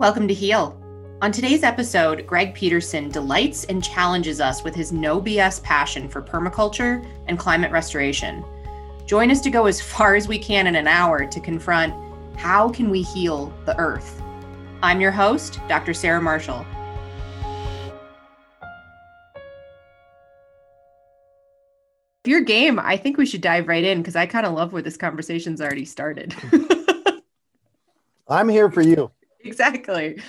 Welcome to Heal. On today's episode, Greg Peterson delights and challenges us with his no BS passion for permaculture and climate restoration. Join us to go as far as we can in an hour to confront how can we heal the earth. I'm your host, Dr. Sarah Marshall. If you're game, I think we should dive right in because I kind of love where this conversation's already started. I'm here for you. exactly.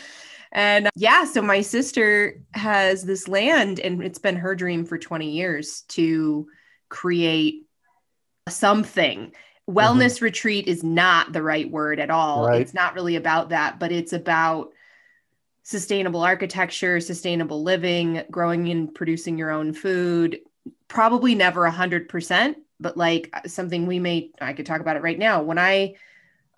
And uh, yeah, so my sister has this land, and it's been her dream for 20 years to create something. Wellness mm-hmm. retreat is not the right word at all. Right. It's not really about that, but it's about sustainable architecture, sustainable living, growing and producing your own food. Probably never 100%, but like something we may, I could talk about it right now. When I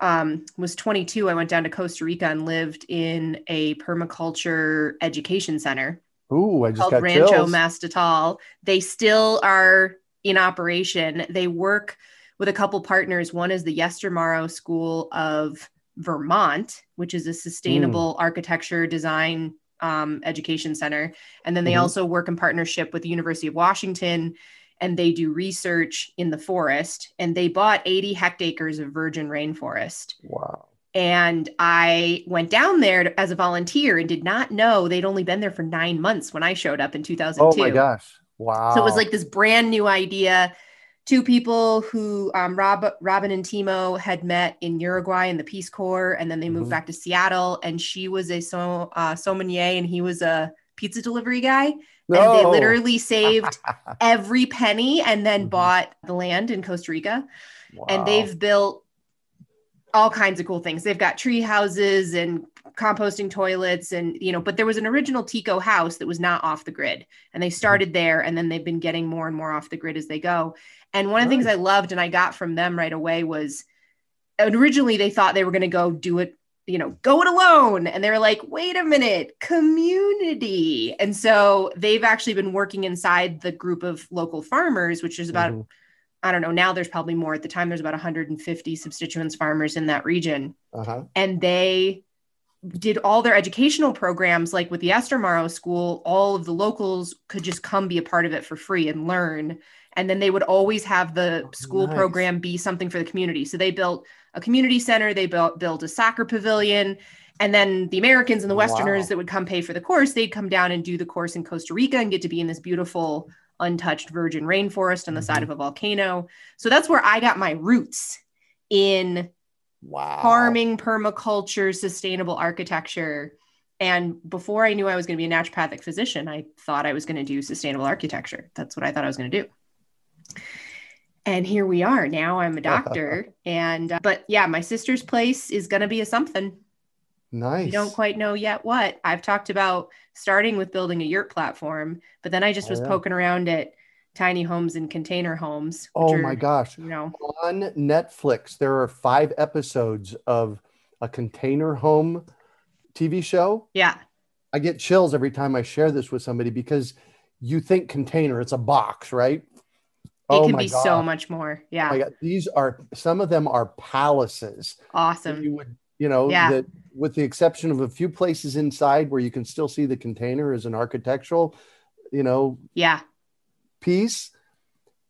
um, was 22, I went down to Costa Rica and lived in a permaculture education center. Ooh, I just called got Rancho chills. Mastatal. They still are in operation. They work with a couple partners. One is the Yestermorrow School of Vermont, which is a sustainable mm. architecture design um, education center. And then they mm-hmm. also work in partnership with the University of Washington and they do research in the forest and they bought 80 hectares of virgin rainforest. Wow. And I went down there as a volunteer and did not know they'd only been there for nine months when I showed up in 2002. Oh my gosh. Wow. So it was like this brand new idea. Two people who um, Rob, Robin and Timo had met in Uruguay in the Peace Corps, and then they moved mm-hmm. back to Seattle. And she was a so, uh, sommelier, and he was a pizza delivery guy. No. And they literally saved every penny and then mm-hmm. bought the land in Costa Rica. Wow. And they've built all kinds of cool things. They've got tree houses and composting toilets and you know but there was an original tico house that was not off the grid and they mm-hmm. started there and then they've been getting more and more off the grid as they go and one of the things i loved and i got from them right away was originally they thought they were going to go do it you know, go it alone. And they're like, wait a minute, community. And so they've actually been working inside the group of local farmers, which is about, mm-hmm. I don't know, now there's probably more. At the time, there's about 150 subsistence farmers in that region. Uh-huh. And they did all their educational programs, like with the Yestermorrow School, all of the locals could just come be a part of it for free and learn. And then they would always have the school nice. program be something for the community. So they built a community center. They built built a soccer pavilion. And then the Americans and the Westerners wow. that would come pay for the course, they'd come down and do the course in Costa Rica and get to be in this beautiful, untouched virgin rainforest on the mm-hmm. side of a volcano. So that's where I got my roots in wow. farming, permaculture, sustainable architecture. And before I knew I was going to be a naturopathic physician, I thought I was going to do sustainable architecture. That's what I thought I was going to do and here we are. Now i'm a doctor and uh, but yeah my sister's place is going to be a something. Nice we don't quite know yet what. I've talked about starting with building a yurt platform but then i just was oh, yeah. poking around at tiny homes and container homes oh are, my gosh. you know. On netflix there are five episodes of a container home tv show. Yeah. I get chills every time i share this with somebody because you think container it's a box right it oh can be God. so much more. Oh yeah. Oh These are some of them are palaces. Awesome. You would, you know, yeah. that with the exception of a few places inside where you can still see the container as an architectural, you know, yeah, piece.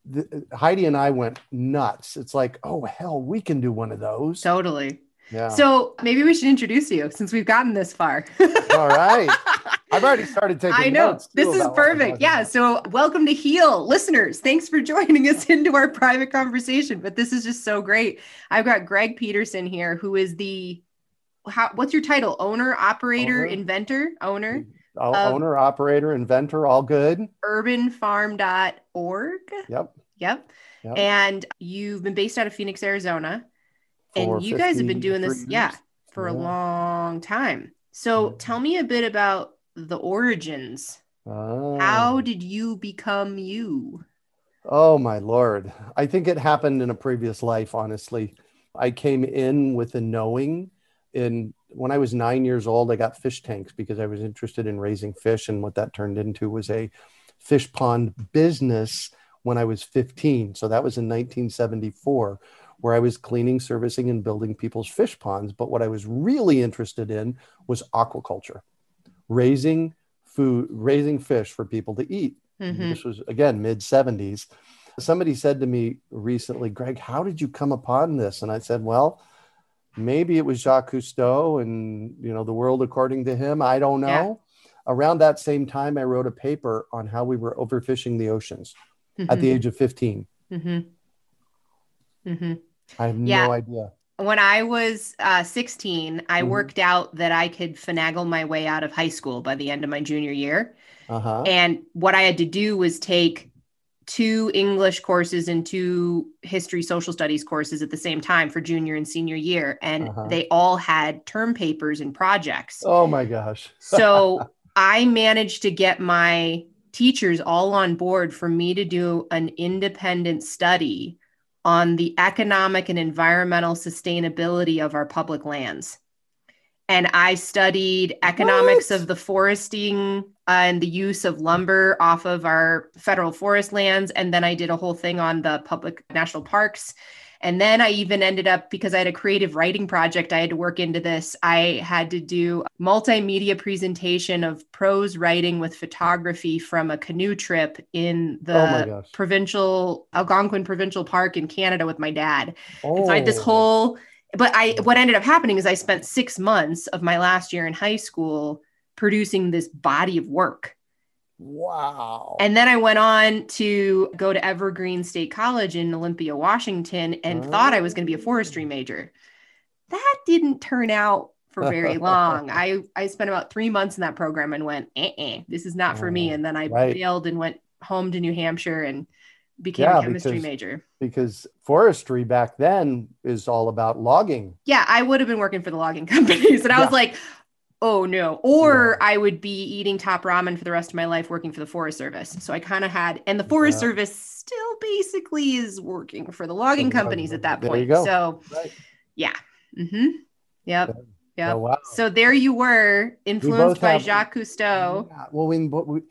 The, Heidi and I went nuts. It's like, oh hell, we can do one of those. Totally. Yeah. So maybe we should introduce you since we've gotten this far. All right. I've already started taking I know. This is perfect. Yeah. So welcome to Heal listeners. Thanks for joining us into our private conversation. But this is just so great. I've got Greg Peterson here, who is the how what's your title? Owner, operator, owner. inventor, owner? Uh, owner, operator, inventor, all good. Urbanfarm.org. Yep. Yep. Yep. And you've been based out of Phoenix, Arizona. For and you guys have been doing this, years. yeah, for yeah. a long time. So yeah. tell me a bit about the origins. Oh. How ah. did you become you? Oh my lord. I think it happened in a previous life, honestly. I came in with a knowing in when I was 9 years old I got fish tanks because I was interested in raising fish and what that turned into was a fish pond business when I was 15. So that was in 1974 where I was cleaning, servicing, and building people's fish ponds. But what I was really interested in was aquaculture, raising food, raising fish for people to eat. Mm-hmm. This was again mid 70s. Somebody said to me recently, Greg, how did you come upon this? And I said, well, maybe it was Jacques Cousteau and you know the world according to him. I don't know. Yeah. Around that same time, I wrote a paper on how we were overfishing the oceans mm-hmm. at the age of 15. Mm-hmm. Mm-hmm. I have yeah. no idea. When I was uh, 16, I mm-hmm. worked out that I could finagle my way out of high school by the end of my junior year. Uh-huh. And what I had to do was take two English courses and two history social studies courses at the same time for junior and senior year. And uh-huh. they all had term papers and projects. Oh my gosh. so I managed to get my teachers all on board for me to do an independent study on the economic and environmental sustainability of our public lands. And I studied economics what? of the foresting uh, and the use of lumber off of our federal forest lands. And then I did a whole thing on the public national parks and then I even ended up, because I had a creative writing project, I had to work into this. I had to do multimedia presentation of prose writing with photography from a canoe trip in the oh provincial Algonquin Provincial Park in Canada with my dad. Oh. And so I had this oh. whole, but I, what ended up happening is I spent six months of my last year in high school producing this body of work Wow. And then I went on to go to Evergreen State College in Olympia, Washington, and oh. thought I was going to be a forestry major. That didn't turn out for very long. I, I spent about three months in that program and went, eh, this is not for me. Oh, and then I right. bailed and went home to New Hampshire and became yeah, a chemistry because, major. Because forestry back then is all about logging. Yeah, I would have been working for the logging companies. And I yeah. was like, oh no or yeah. i would be eating top ramen for the rest of my life working for the forest service so i kind of had and the forest yeah. service still basically is working for the logging companies at that point so right. yeah mm-hmm. yep yeah. Oh, wow. So there you were, influenced by have, Jacques Cousteau. Yeah, well, we, we,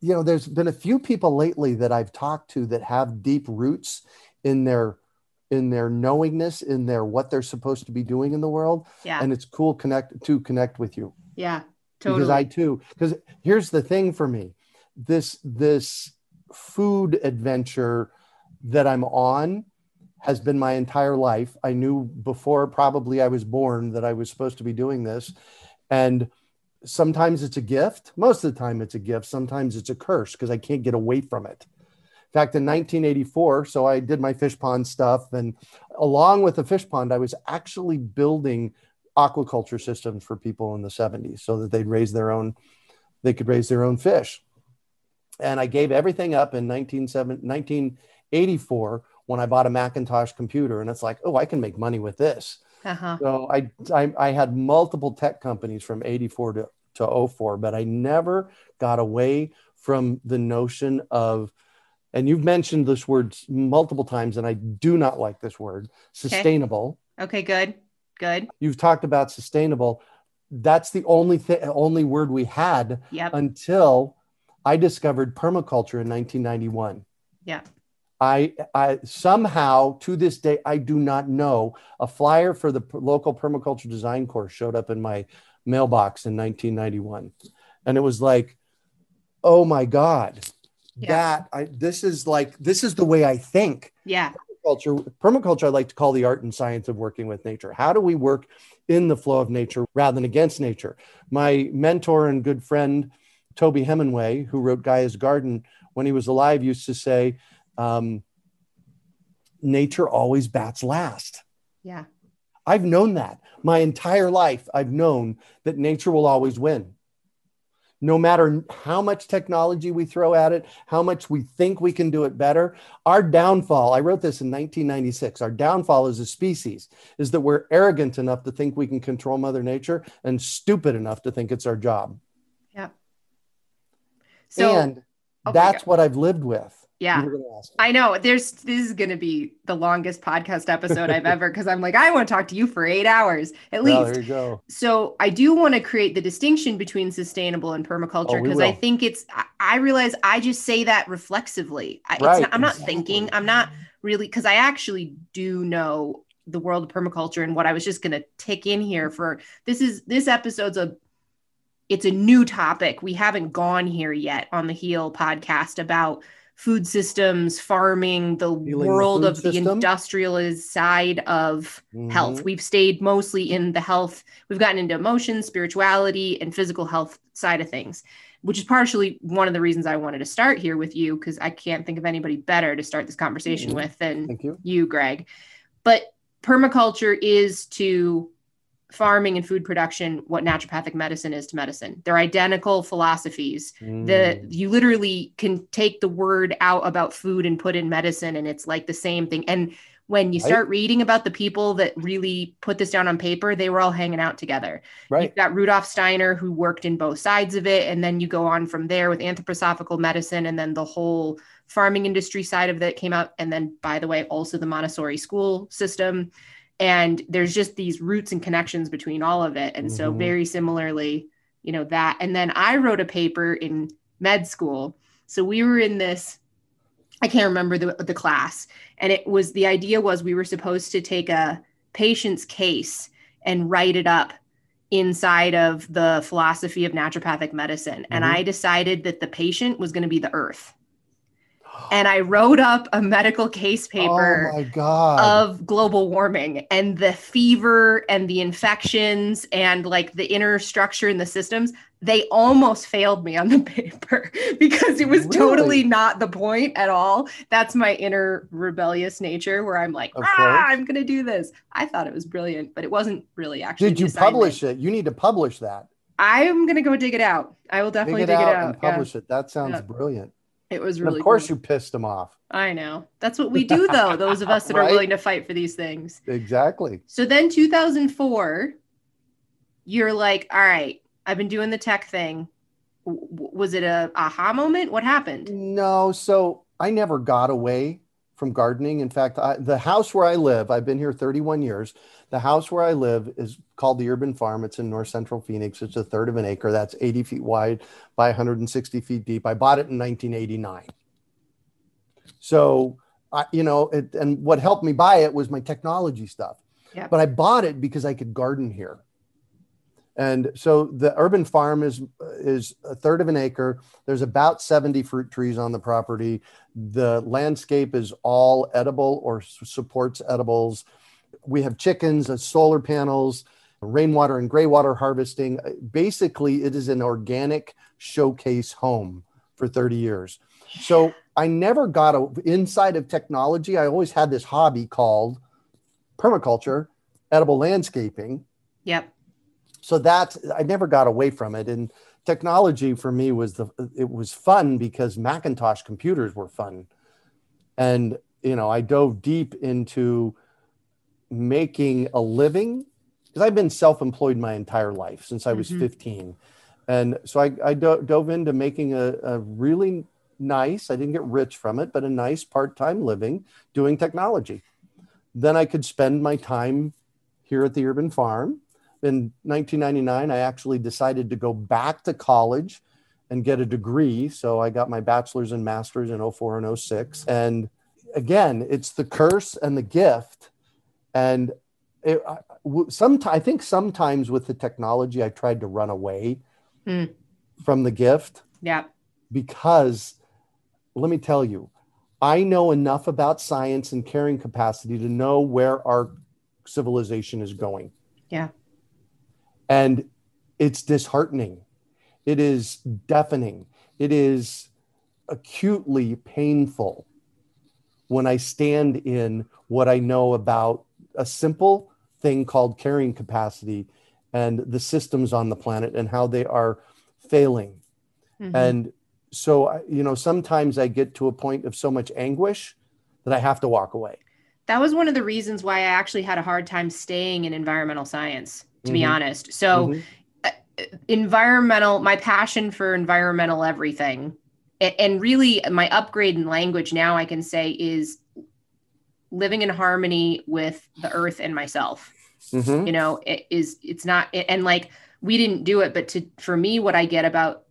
you know, there's been a few people lately that I've talked to that have deep roots in their in their knowingness, in their what they're supposed to be doing in the world. Yeah. And it's cool connect to connect with you. Yeah, totally. Because I too, because here's the thing for me, this this food adventure that I'm on has been my entire life. I knew before probably I was born that I was supposed to be doing this. And sometimes it's a gift. Most of the time it's a gift. Sometimes it's a curse because I can't get away from it. In fact, in 1984, so I did my fish pond stuff. And along with the fish pond, I was actually building aquaculture systems for people in the 70s so that they'd raise their own, they could raise their own fish. And I gave everything up in 1984 when I bought a Macintosh computer. And it's like, oh, I can make money with this. Uh-huh. So I, I, I had multiple tech companies from 84 to, to 04, but I never got away from the notion of, and you've mentioned this word multiple times, and I do not like this word, sustainable. Okay, okay good. Good. You've talked about sustainable. That's the only thing, only word we had yep. until I discovered permaculture in 1991. Yeah. I, I somehow to this day I do not know a flyer for the local permaculture design course showed up in my mailbox in 1991, and it was like, oh my god, yeah. that I this is like this is the way I think. Yeah. Permaculture permaculture i like to call the art and science of working with nature. How do we work in the flow of nature rather than against nature? My mentor and good friend toby Hemenway, who wrote gaia's garden when he was alive used to say um, nature always bats last. Yeah. I've known that. My entire life i've known that nature will always win no matter how much technology we throw at it, how much we think we can do it better, our downfall, I wrote this in 1996, our downfall as a species is that we're arrogant enough to think we can control Mother Nature and stupid enough to think it's our job. Yeah. So, and oh that's what I've lived with. Yeah. I know. There's this is gonna be the longest podcast episode I've ever because I'm like, I want to talk to you for eight hours at least. there you go. So I do want to create the distinction between sustainable and permaculture because oh, I think it's I realize I just say that reflexively. Right. Not, I'm not exactly. thinking, I'm not really because I actually do know the world of permaculture and what I was just going to tick in here for this is this episode's a it's a new topic. We haven't gone here yet on the Heal podcast about food systems, farming, the world the of system. the industrialized side of mm-hmm. health. We've stayed mostly in the health. We've gotten into emotions, spirituality, and physical health side of things, which is partially one of the reasons I wanted to start here with you because I can't think of anybody better to start this conversation mm-hmm. with than you. you, Greg. But permaculture is to farming and food production what naturopathic medicine is to medicine. They're identical philosophies. Mm. The you literally can take the word out about food and put in medicine and it's like the same thing. And when you start right. reading about the people that really put this down on paper, they were all hanging out together. Right. You've got Rudolf Steiner who worked in both sides of it and then you go on from there with anthroposophical medicine and then the whole farming industry side of that came out and then by the way also the Montessori school system and there's just these roots and connections between all of it. And mm-hmm. so very similarly you know that and then i wrote a paper in med school. So we were in this i can't remember the, the class. And it was the idea was we were supposed to take a patient's case and write it up inside of the philosophy of naturopathic medicine. Mm-hmm. and i decided that the patient was going to be the earth and I wrote up a medical case paper oh of global warming and the fever and the infections and like the inner structure in the systems. They almost failed me on the paper because it was really? totally not the point at all. That's my inner rebellious nature where I'm like, ah, I'm going to do this. I thought it was brilliant, but it wasn't really actually. Did you publish it? You need to publish that. I'm going to go dig it out. I will definitely dig it, dig out, it out, and publish yeah. it. That sounds yeah. brilliant. It was really. And of course, cool. you pissed them off. I know. That's what we do, though. Those of us that right? are willing to fight for these things. Exactly. So then, 2004, you're like, all right, I've been doing the tech thing. W- was it a aha moment? What happened? No. So I never got away from gardening. In fact, I, the house where I live, I've been here 31 years. The house where I live is called the Urban Farm. It's in North Central Phoenix. It's a third of an acre. That's 80 feet wide by 160 feet deep. I bought it in 1989. So, I, you know, it, and what helped me buy it was my technology stuff. Yeah. But I bought it because I could garden here. And so the urban farm is is a third of an acre. There's about 70 fruit trees on the property. The landscape is all edible or supports edibles we have chickens, uh, solar panels, rainwater and gray water harvesting. Uh, basically, it is an organic showcase home for 30 years. So I never got a, inside of technology. I always had this hobby called permaculture, edible landscaping. Yep. So that's I never got away from it. And technology for me was the it was fun because Macintosh computers were fun. And you know, I dove deep into making a living because I've been self-employed my entire life since I was mm-hmm. 15. And so I, I do- dove into making a, a really nice, I didn't get rich from it, but a nice part-time living doing technology. Then I could spend my time here at the urban farm. In 1999, I actually decided to go back to college and get a degree. So I got my bachelor's and master's in 04 and 06. And again, it's the curse and the gift and it, some, I think sometimes with the technology, I tried to run away mm. from the gift. Yeah. Because let me tell you, I know enough about science and carrying capacity to know where our civilization is going. Yeah. And it's disheartening. It is deafening. It is acutely painful when I stand in what I know about a simple thing called carrying capacity and the systems on the planet and how they are failing. Mm-hmm. And so, you know, sometimes I get to a point of so much anguish that I have to walk away. That was one of the reasons why I actually had a hard time staying in environmental science, to mm-hmm. be honest. So, mm-hmm. uh, environmental, my passion for environmental everything, and, and really my upgrade in language now, I can say, is living in harmony with the earth and myself mm-hmm. you know it is it's not and like we didn't do it but to for me what i get about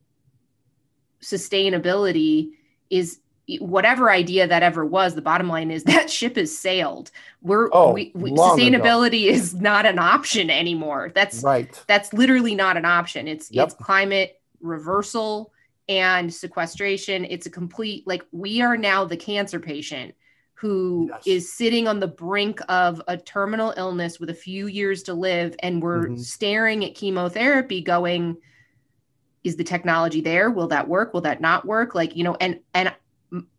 sustainability is whatever idea that ever was the bottom line is that ship has sailed we're oh, we, we, sustainability ago. is not an option anymore that's right that's literally not an option it's yep. it's climate reversal and sequestration it's a complete like we are now the cancer patient who yes. is sitting on the brink of a terminal illness with a few years to live and we're mm-hmm. staring at chemotherapy going is the technology there will that work will that not work like you know and and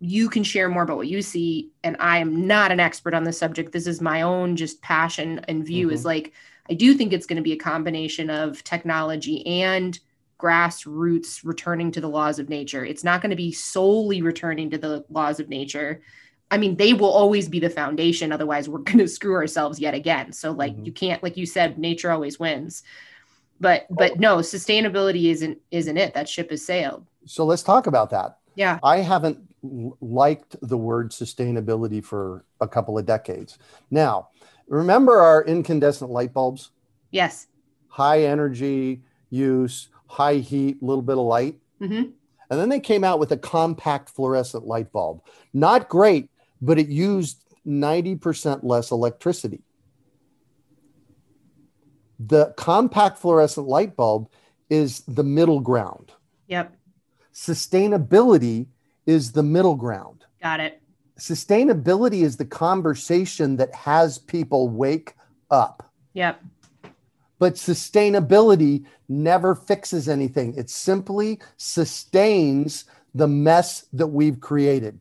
you can share more about what you see and i am not an expert on the subject this is my own just passion and view mm-hmm. is like i do think it's going to be a combination of technology and grassroots returning to the laws of nature it's not going to be solely returning to the laws of nature i mean they will always be the foundation otherwise we're going to screw ourselves yet again so like mm-hmm. you can't like you said nature always wins but but no sustainability isn't isn't it that ship has sailed so let's talk about that yeah i haven't liked the word sustainability for a couple of decades. Now, remember our incandescent light bulbs? Yes. High energy use, high heat, little bit of light. Mm-hmm. And then they came out with a compact fluorescent light bulb. Not great, but it used 90% less electricity. The compact fluorescent light bulb is the middle ground. Yep. Sustainability is the middle ground. Got it. Sustainability is the conversation that has people wake up. Yep. But sustainability never fixes anything. It simply sustains the mess that we've created.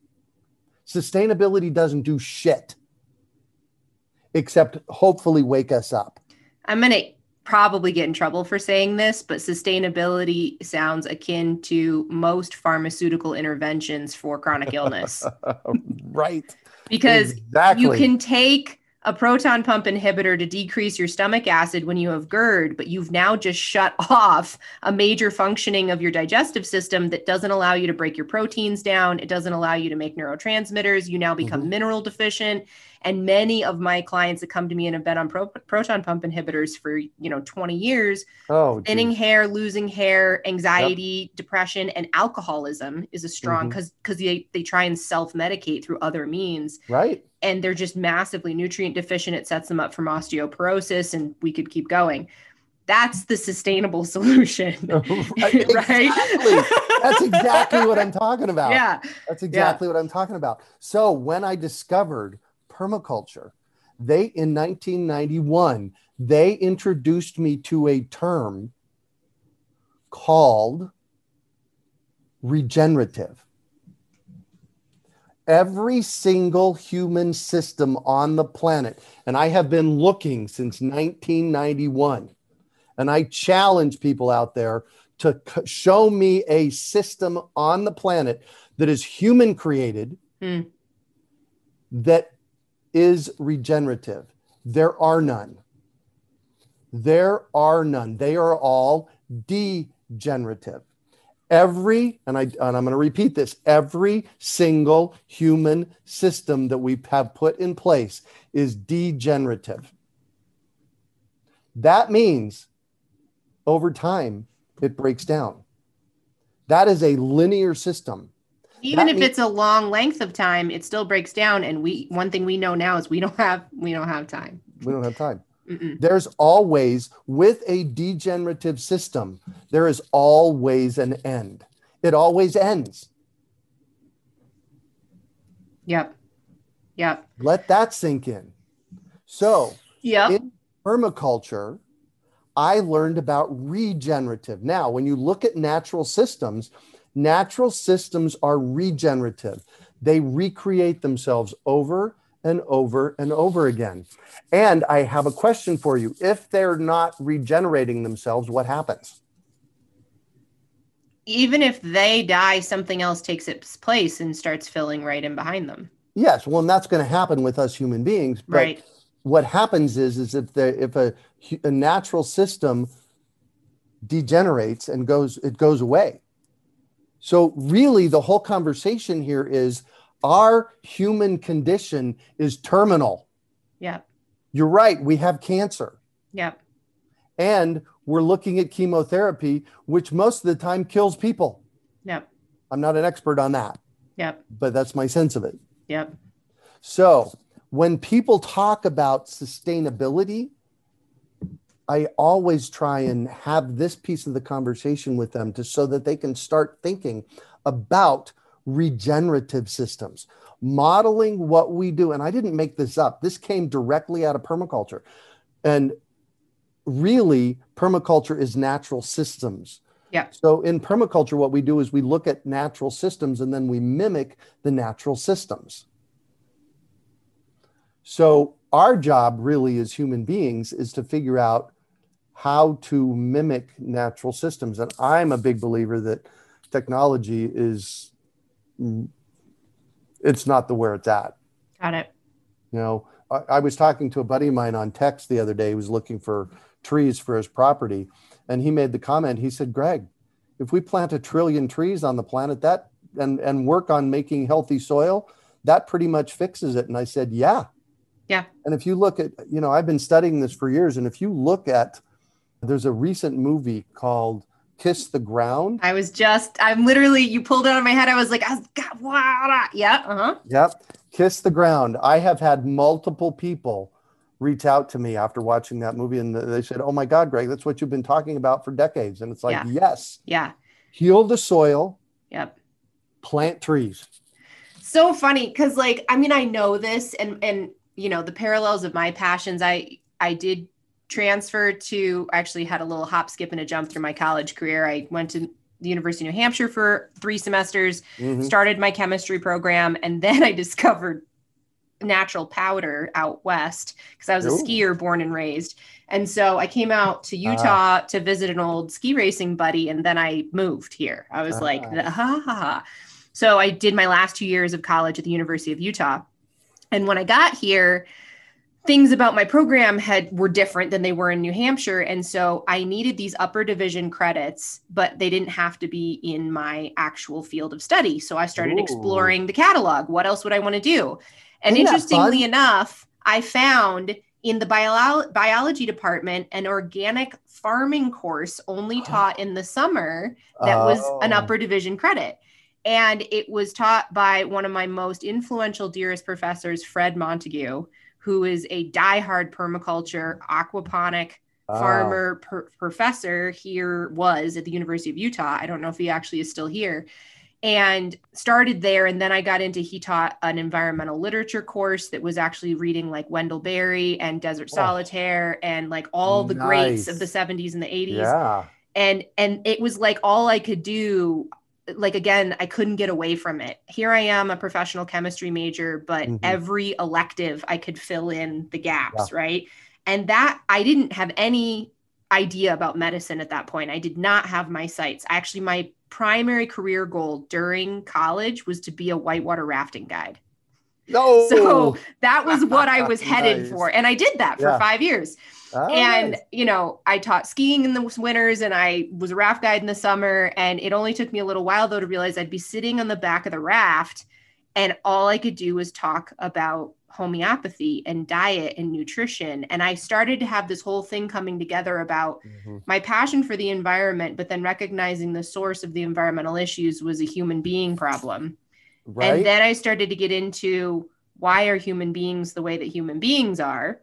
Sustainability doesn't do shit except hopefully wake us up. I'm going to probably get in trouble for saying this, but sustainability sounds akin to most pharmaceutical interventions for chronic illness. right. Because exactly. you can take a proton pump inhibitor to decrease your stomach acid when you have GERD, but you've now just shut off a major functioning of your digestive system that doesn't allow you to break your proteins down. It doesn't allow you to make neurotransmitters. You now become mm-hmm. mineral deficient and many of my clients that come to me and have been on pro- proton pump inhibitors for you know 20 years oh thinning hair losing hair anxiety yep. depression and alcoholism is a strong because mm-hmm. because they, they try and self-medicate through other means right and they're just massively nutrient deficient it sets them up from osteoporosis and we could keep going that's the sustainable solution right, exactly. that's exactly what i'm talking about yeah that's exactly yeah. what i'm talking about so when i discovered permaculture. They, in 1991, they introduced me to a term called regenerative. Every single human system on the planet, and I have been looking since 1991, and I challenge people out there to show me a system on the planet that is human created, mm. that is regenerative. There are none. There are none. They are all degenerative. Every, and, I, and I'm going to repeat this every single human system that we have put in place is degenerative. That means over time, it breaks down. That is a linear system even if it's a long length of time it still breaks down and we one thing we know now is we don't have we don't have time we don't have time Mm-mm. there's always with a degenerative system there is always an end. It always ends. Yep. Yep. Let that sink in. So yep. in permaculture i learned about regenerative. Now when you look at natural systems Natural systems are regenerative, they recreate themselves over and over and over again. And I have a question for you. If they're not regenerating themselves, what happens? Even if they die, something else takes its place and starts filling right in behind them. Yes, well, and that's going to happen with us human beings. But right. what happens is, is if the if a, a natural system degenerates and goes, it goes away. So, really, the whole conversation here is our human condition is terminal. Yeah. You're right. We have cancer. Yeah. And we're looking at chemotherapy, which most of the time kills people. Yeah. I'm not an expert on that. Yep. But that's my sense of it. Yep. So when people talk about sustainability, I always try and have this piece of the conversation with them to so that they can start thinking about regenerative systems, modeling what we do. And I didn't make this up. This came directly out of permaculture. And really, permaculture is natural systems. Yeah. So in permaculture, what we do is we look at natural systems and then we mimic the natural systems. So our job really as human beings is to figure out how to mimic natural systems. And I'm a big believer that technology is it's not the where it's at. Got it. You know, I, I was talking to a buddy of mine on text the other day. He was looking for trees for his property, and he made the comment. He said, "Greg, if we plant a trillion trees on the planet, that and and work on making healthy soil, that pretty much fixes it." And I said, "Yeah, yeah." And if you look at, you know, I've been studying this for years, and if you look at there's a recent movie called Kiss the Ground. I was just, I'm literally, you pulled it out of my head. I was like, I was, God, wow, yeah, uh huh. Yep. Kiss the Ground. I have had multiple people reach out to me after watching that movie and they said, Oh my God, Greg, that's what you've been talking about for decades. And it's like, Yeah. yes, Yeah. heal the soil, Yep. plant trees. so funny because like i mean i know this and and you know the parallels of my passions i i did transfer to I actually had a little hop skip and a jump through my college career i went to the university of new hampshire for three semesters Mhm. started my chemistry program and then i discovered natural powder out west because i was a skier born and raised and so i came out to Ah. utah to visit an old ski racing buddy and then i moved here i was like Ah. ha ha ha so I did my last two years of college at the University of Utah. And when I got here, things about my program had were different than they were in New Hampshire. And so I needed these upper division credits, but they didn't have to be in my actual field of study. So I started Ooh. exploring the catalog. What else would I want to do? And Isn't interestingly enough, I found in the bio- biology department an organic farming course only taught in the summer that was an Oh. upper division credit. And it was taught by one of my most influential, dearest professors, Fred Montague, who is a diehard permaculture, aquaponic Ah. farmer per- professor here, was at the University of Utah. I don't know if he actually is still here. And started there. And then I got into, he taught an environmental literature course that was actually reading like Wendell Berry and Desert Oh. Solitaire and like all the greats of the 70s and the 80s Yeah. and and it was like all i could do like again i couldn't get away from it. Here i am a professional chemistry major but Mhm. every elective i could fill in the gaps right? And that i didn't have any idea about medicine at that point. I did not have my sights. Actually my primary career goal during college was to be a whitewater rafting guide No. so that was what i was headed Nice. for and i did that for Yeah. five years Ah, and nice. you know i taught skiing in the winters and i was a raft guide in the summer and it only took me a little while though to realize i'd be sitting on the back of the raft and all i could do was talk about homeopathy and diet and nutrition and i started to have this whole thing coming together about Mhm. my passion for the environment but then recognizing the source of the environmental issues was a human being problem Right. and then I started to get into why are human beings the way that human beings are?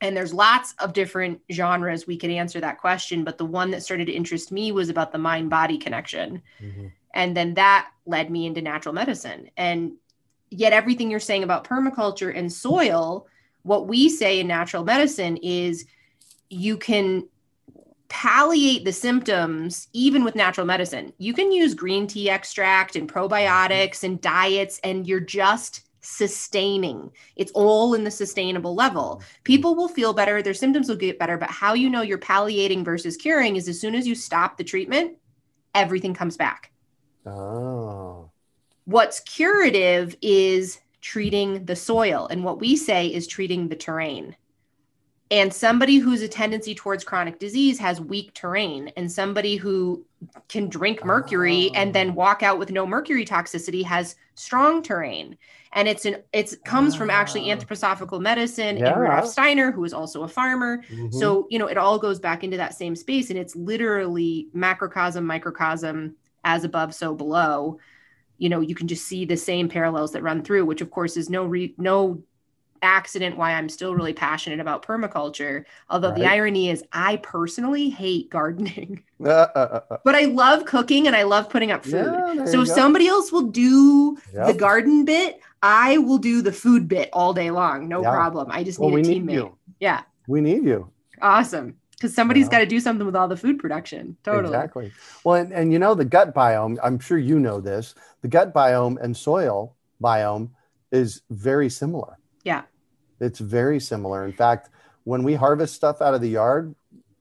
And there's lots of different genres we could answer that question, but the one that started to interest me was about the mind body connection. Mhm. And then that led me into natural medicine. And yet, everything you're saying about permaculture and soil, what we say in natural medicine is you can palliate the symptoms even with natural medicine. You can use green tea extract and probiotics and diets, and you're just sustaining. It's all in the sustainable level. People will feel better, their symptoms will get better, but how you know you're palliating versus curing is as soon as you stop the treatment, everything comes back. Oh. What's curative is treating the soil. And what we say is treating the terrain. And somebody who's a tendency towards chronic disease has weak terrain. And somebody who can drink mercury Oh. and then walk out with no mercury toxicity has strong terrain. And it's an it's comes from actually Ah. anthroposophical medicine Yeah. and Rudolf Steiner, who is also a farmer. Mhm. So, you know, it all goes back into that same space and it's literally macrocosm, microcosm, as above, so below. you know you can just see the same parallels that run through which of course is no re- no accident why i'm still really passionate about permaculture although right. the irony is i personally hate gardening uh, uh, uh, but i love cooking and i love putting up food yeah, so if go. somebody else will do yep. the garden bit i will do the food bit all day long no yeah. problem i just need well, a teammate need yeah we need you awesome because somebody's yeah. got to do something with all the food production. Totally. Exactly. Well, and, and you know, the gut biome, I'm sure you know this, the gut biome and soil biome is very similar. Yeah. It's very similar. In fact, when we harvest stuff out of the yard,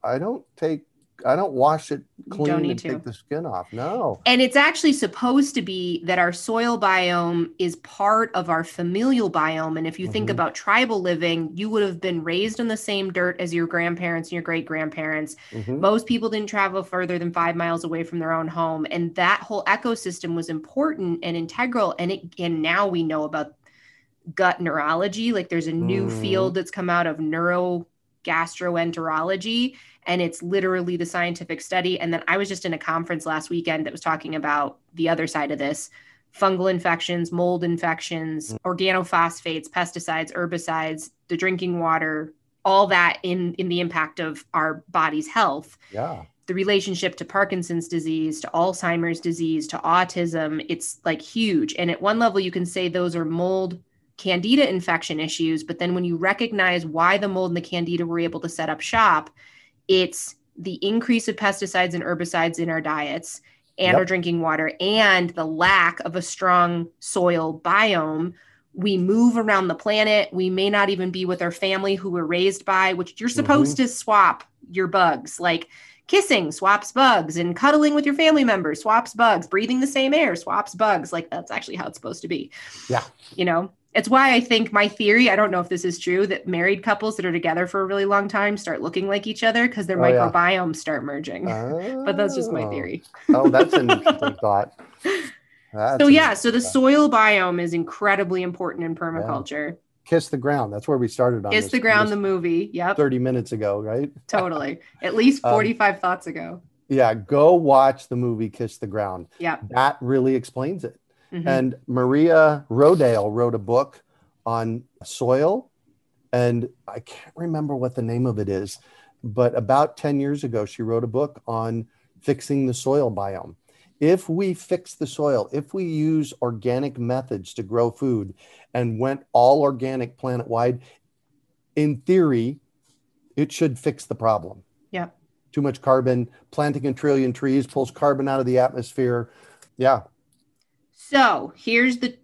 I don't take I don't wash it clean and to. take the skin off. No. And it's actually supposed to be that our soil biome is part of our familial biome. And if you mm-hmm. think about tribal living, you would have been raised in the same dirt as your grandparents and your great grandparents. Mm-hmm. Most people didn't travel further than five miles away from their own home. And that whole ecosystem was important and integral. And it and now we know about gut neurology. Like there's a new mm. field that's come out of neuro gastroenterology and it's literally the scientific study and then i was just in a conference last weekend that was talking about the other side of this fungal infections mold infections mm. organophosphates pesticides herbicides the drinking water all that in in the impact of our body's health yeah the relationship to parkinson's disease to alzheimer's disease to autism it's like huge and at one level you can say those are mold candida infection issues but then when you recognize why the mold and the candida were able to set up shop it's the increase of pesticides and herbicides in our diets and yep. our drinking water and the lack of a strong soil biome. We move around the planet. We may not even be with our family who we're raised by which you're supposed mm-hmm. to swap your bugs like kissing swaps bugs and cuddling with your family members swaps bugs breathing the same air swaps bugs. Like that's actually how it's supposed to be. Yeah. You know it's why I think my theory, I don't know if this is true, that married couples that are together for a really long time start looking like each other because their oh, microbiomes yeah. start merging. Oh. but that's just my theory. oh, that's an interesting thought. That's so yeah, so the thought. soil biome is incredibly important in permaculture. Yeah. Kiss the ground. That's where we started on. Kiss this, the ground, the movie. Yep. 30 minutes ago, right? totally. At least 45 um, thoughts ago. Yeah, go watch the movie Kiss the Ground. Yeah. That really explains it. Mm-hmm. And Maria Rodale wrote a book on soil. And I can't remember what the name of it is, but about 10 years ago, she wrote a book on fixing the soil biome. If we fix the soil, if we use organic methods to grow food and went all organic planet wide, in theory, it should fix the problem. Yeah. Too much carbon, planting a trillion trees pulls carbon out of the atmosphere. Yeah, so here's the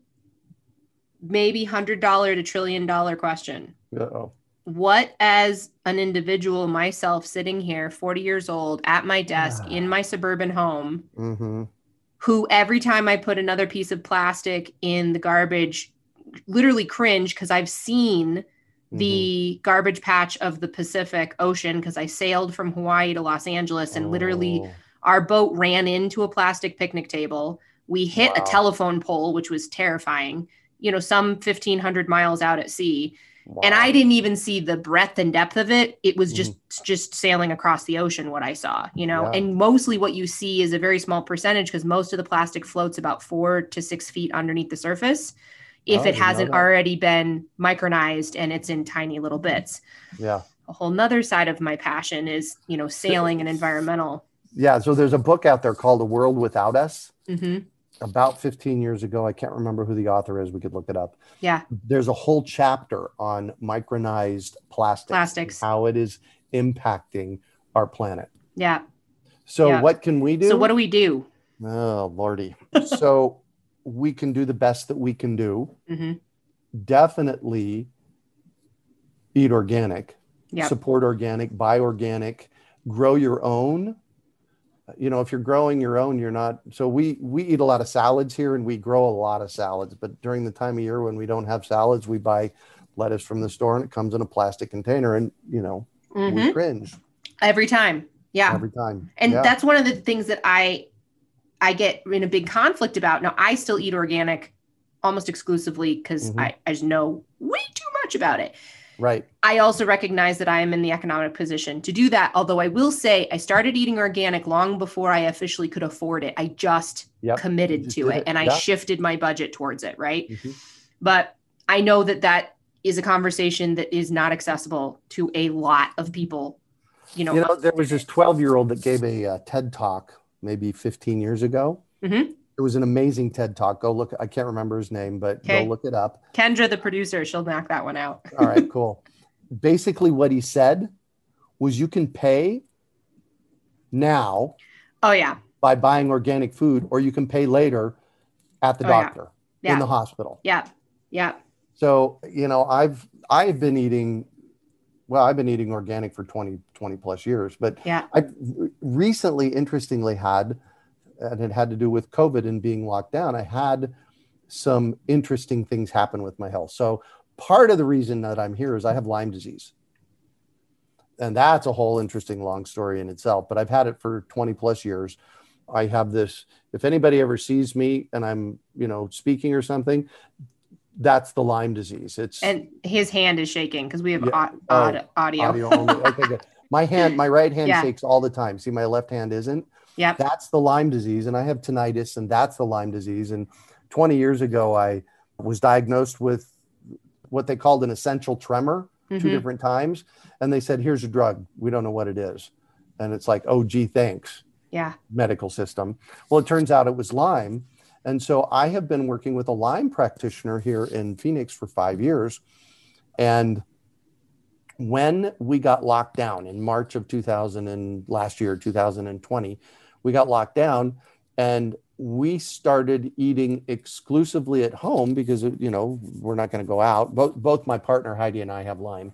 maybe hundred dollar to trillion dollar question. Uh-oh. What, as an individual, myself sitting here, 40 years old, at my desk in my suburban home, mm-hmm. who every time I put another piece of plastic in the garbage, literally cringe because I've seen the mm-hmm. garbage patch of the Pacific Ocean because I sailed from Hawaii to Los Angeles and oh. literally our boat ran into a plastic picnic table. We hit wow. a telephone pole, which was terrifying, you know, some 1500 miles out at sea. Wow. And I didn't even see the breadth and depth of it. It was just mm. just sailing across the ocean what I saw, you know. Yeah. And mostly what you see is a very small percentage because most of the plastic floats about 4 to 6 feet underneath the surface if oh, it hasn't already been micronized and it's in tiny little bits. Yeah. A whole nother side of my passion is, you know, sailing and environmental. Yeah, so there's a book out there called A World Without Us. Mm-hmm about 15 years ago. I can't remember who the author is. We could look it up. Yeah. There's a whole chapter on micronized plastics, plastics, how it is impacting our planet. Yeah. So yeah. what can we do? So what do we do? Oh lordy. so we can do the best that we can do. Mm-hmm. Definitely eat organic. Yep. Support organic, buy organic, grow your own you know if you're growing your own you're not so we we eat a lot of salads here and we grow a lot of salads but during the time of year when we don't have salads we buy lettuce from the store and it comes in a plastic container and you know mm-hmm. we cringe every time yeah every time and yeah. that's one of the things that i i get in a big conflict about now i still eat organic almost exclusively because mm-hmm. I, I just know way too much about it Right. I also recognize that I am in the economic position to do that. Although I will say I started eating organic long before I officially could afford it. I just Yep. committed just to it it. and I shifted my budget towards it, right? Mhm. But I know that that is a conversation that is not accessible to a lot of people. You know, You know, there was this 12 year old that gave a uh, TED talk maybe 15 years ago. Mhm. It was an amazing TED talk. Go look. I can't remember his name, but Okay. go look it up. Kendra, the producer, she'll knock that one out. All right, cool. Basically, what he said was you can pay now Oh yeah, by buying organic food, or you can pay later at the Oh, yeah. doctor Yeah. in the hospital. yeah, yeah. So, you know, I've I've been eating well, I've been eating organic for 20 20 plus years, but Yeah. I recently interestingly had and it had to do with COVID and being locked down, I had some interesting things happen with my health. So, part of the reason that I'm here is I have Lyme disease. And that's a whole interesting long story in itself, but I've had it for 20 plus years. I have this if anybody ever sees me and I'm, you know, speaking or something, that's the Lyme disease. It's And his hand is shaking because we have Yeah. Oh, odd audio. audio only. Okay. My hand, my right hand Yeah. shakes all the time. See, my left hand isn't. Yep. That's the Lyme disease, and I have tinnitus, and that's the Lyme disease. And 20 years ago, I was diagnosed with what they called an essential tremor two Mhm. different times, and they said, "Here's a drug. We don't know what it is." And it's like, "Oh, gee, thanks." Yeah. medical system. Well, it turns out it was Lyme. And so I have been working with a Lyme practitioner here in Phoenix for five years. And when we got locked down in March of 2000 and last year, 2020, we got locked down and we started eating exclusively at home because, you know, we're not going to go out. Both, both my partner Heidi and I have Lyme.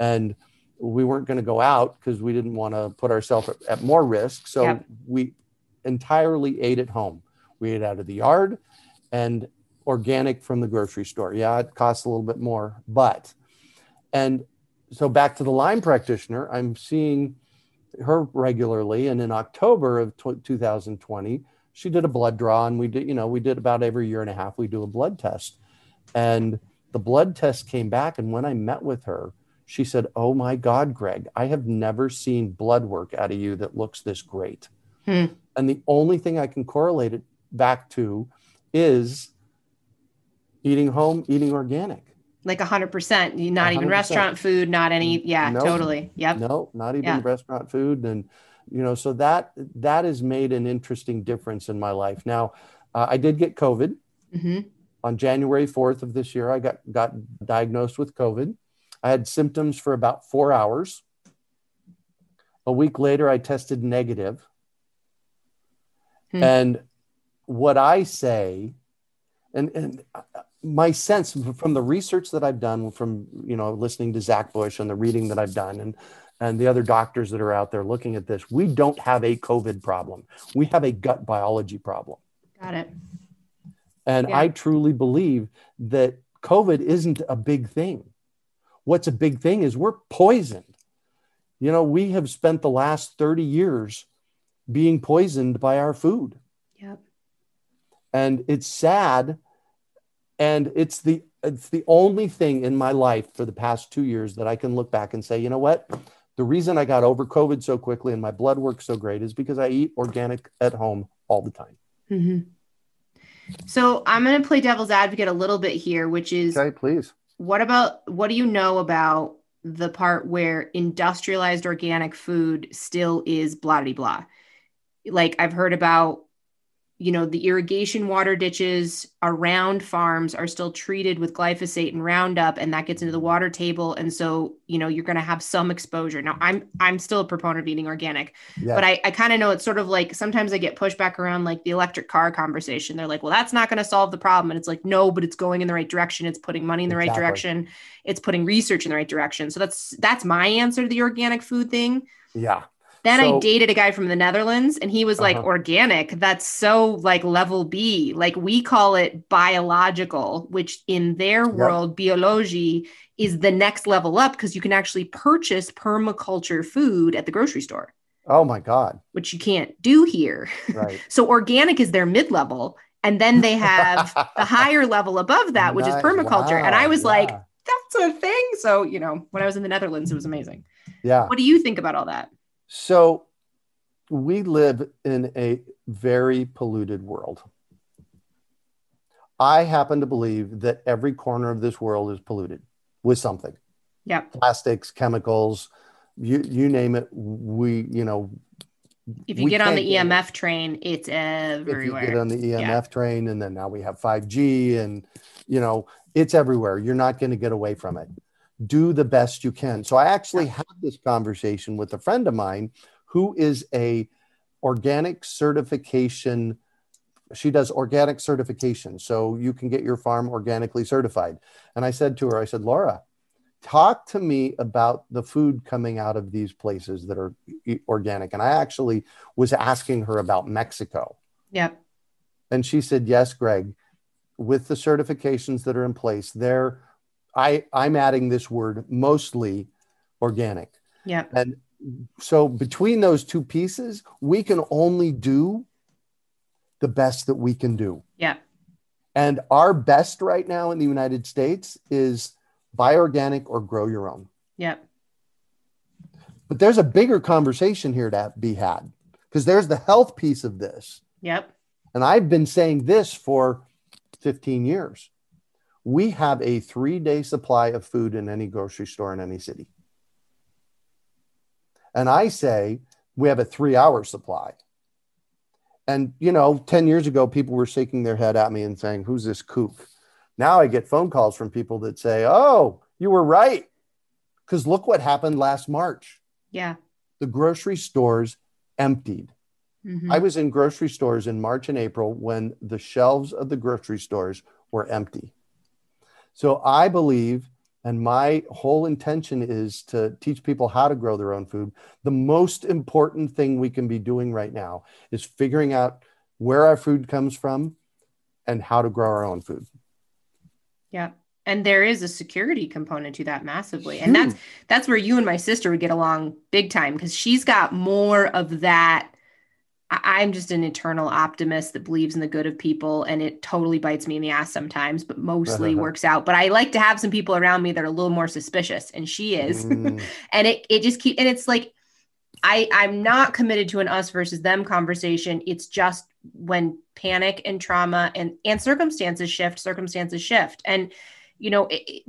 And we weren't going to go out because we didn't want to put ourselves at, at more risk. So Yep. we entirely ate at home. We ate out of the yard and organic from the grocery store. Yeah, it costs a little bit more, but and so back to the Lyme practitioner, I'm seeing her regularly. And in October of tw 2020, she did a blood draw, and we did, you know, we did about every year and a half, we do a blood test. And the blood test came back. And when I met with her, she said, Oh my God, Greg, I have never seen blood work out of you that looks this great. Hmm. And the only thing I can correlate it back to is eating home, eating organic. Like a hundred percent. Not even 100%. restaurant food, not any. Yeah, totally. Yep. No, not even Yeah. restaurant food. And, you know, so that, that has made an interesting difference in my life. Now, uh, I did get COVID hmm on January 4th of this year. I got, got diagnosed with COVID. I had symptoms for about four hours. A week later, I tested negative. Hmm. And what I say, and, and my sense from the research that I've done, from you know listening to Zach Bush and the reading that I've done, and and the other doctors that are out there looking at this, we don't have a COVID problem. We have a gut biology problem. Got it. And Yeah. I truly believe that COVID isn't a big thing. What's a big thing is we're poisoned. You know, we have spent the last 30 years being poisoned by our food. Yep. And it's sad. And it's the it's the only thing in my life for the past two years that I can look back and say, you know what? The reason I got over COVID so quickly and my blood works so great is because I eat organic at home all the time. hmm So I'm going to play devil's advocate a little bit here, which is Okay, please. what about what do you know about the part where industrialized organic food still is blah blah blah? Like I've heard about, you know, the irrigation water ditches around farms are still treated with glyphosate and Roundup, and that gets into the water table, and so you know you're going to have some exposure. Now I'm I'm still a proponent of eating organic, Yeah. but I, I kind of know it's sort of like sometimes I get pushback around like the electric car conversation. They're like, well, that's not going to solve the problem. And it's like, no, but it's going in the right direction. It's putting money in the right direction. It's putting research in the right direction. So that's that's my answer to the organic food thing. yeah. Then I dated a guy from the Netherlands and he was like, Uh-huh. organic. That's so like level B. Like we call it biological, which in their world, biology is the next level up because you can actually purchase permaculture food at the grocery store Oh my God. which you can't do here. Right. So organic is their mid level. And then they have the higher level above that, which is Nice. permaculture. And I was like, Yeah. that that's a thing. So, you know, when I was in the Netherlands, it was amazing. Yeah. What do you think about all that? So we live in a very polluted world. I happen to believe that every corner of this world is polluted with something. Yeah. Plastics, chemicals, you you name it. We, you know, if you get on the EMF it. train, it's everywhere. If you get on the EMF yeah. train, and then now we have 5G, and you know, it's everywhere. You're not going to get away from it. Do the best you can. So I actually had this conversation with a friend of mine who is a organic certification she does organic certification so you can get your farm organically certified. And i said to her i said laura talk to me about the food coming out of these places that are organic. And i actually was asking her about mexico. Yep and she said yes greg with the certifications that are in place there i i'm adding this word mostly organic yeah and so between those two pieces, we can only do the best that we can do. Yeah. And our best right now in the United States is buy organic or grow your own. Yeah. But there's a bigger conversation here to be had because there's the health piece of this. Yep. And I've been saying this for 15 years. We have a three day supply of food in any grocery store in any city. And I say we have a three hour supply. And, you know, 10 years ago, people were shaking their head at me and saying, Who's this kook? Now I get phone calls from people that say, Oh, you were right. Because look what happened last March. Yeah. The grocery stores emptied. Mm-hmm. I was in grocery stores in March and April when the shelves of the grocery stores were empty. So I believe and my whole intention is to teach people how to grow their own food. The most important thing we can be doing right now is figuring out where our food comes from and how to grow our own food. Yeah. And there is a security component to that massively. And that's that's where you and my sister would get along big time because she's got more of that I'm just an eternal optimist that believes in the good of people and it totally bites me in the ass sometimes, but mostly works out. But I like to have some people around me that are a little more suspicious and she is. Mm. and it it just keep and it's like I I'm not committed to an us versus them conversation. It's just when panic and trauma and and circumstances shift, circumstances shift. And you know, it,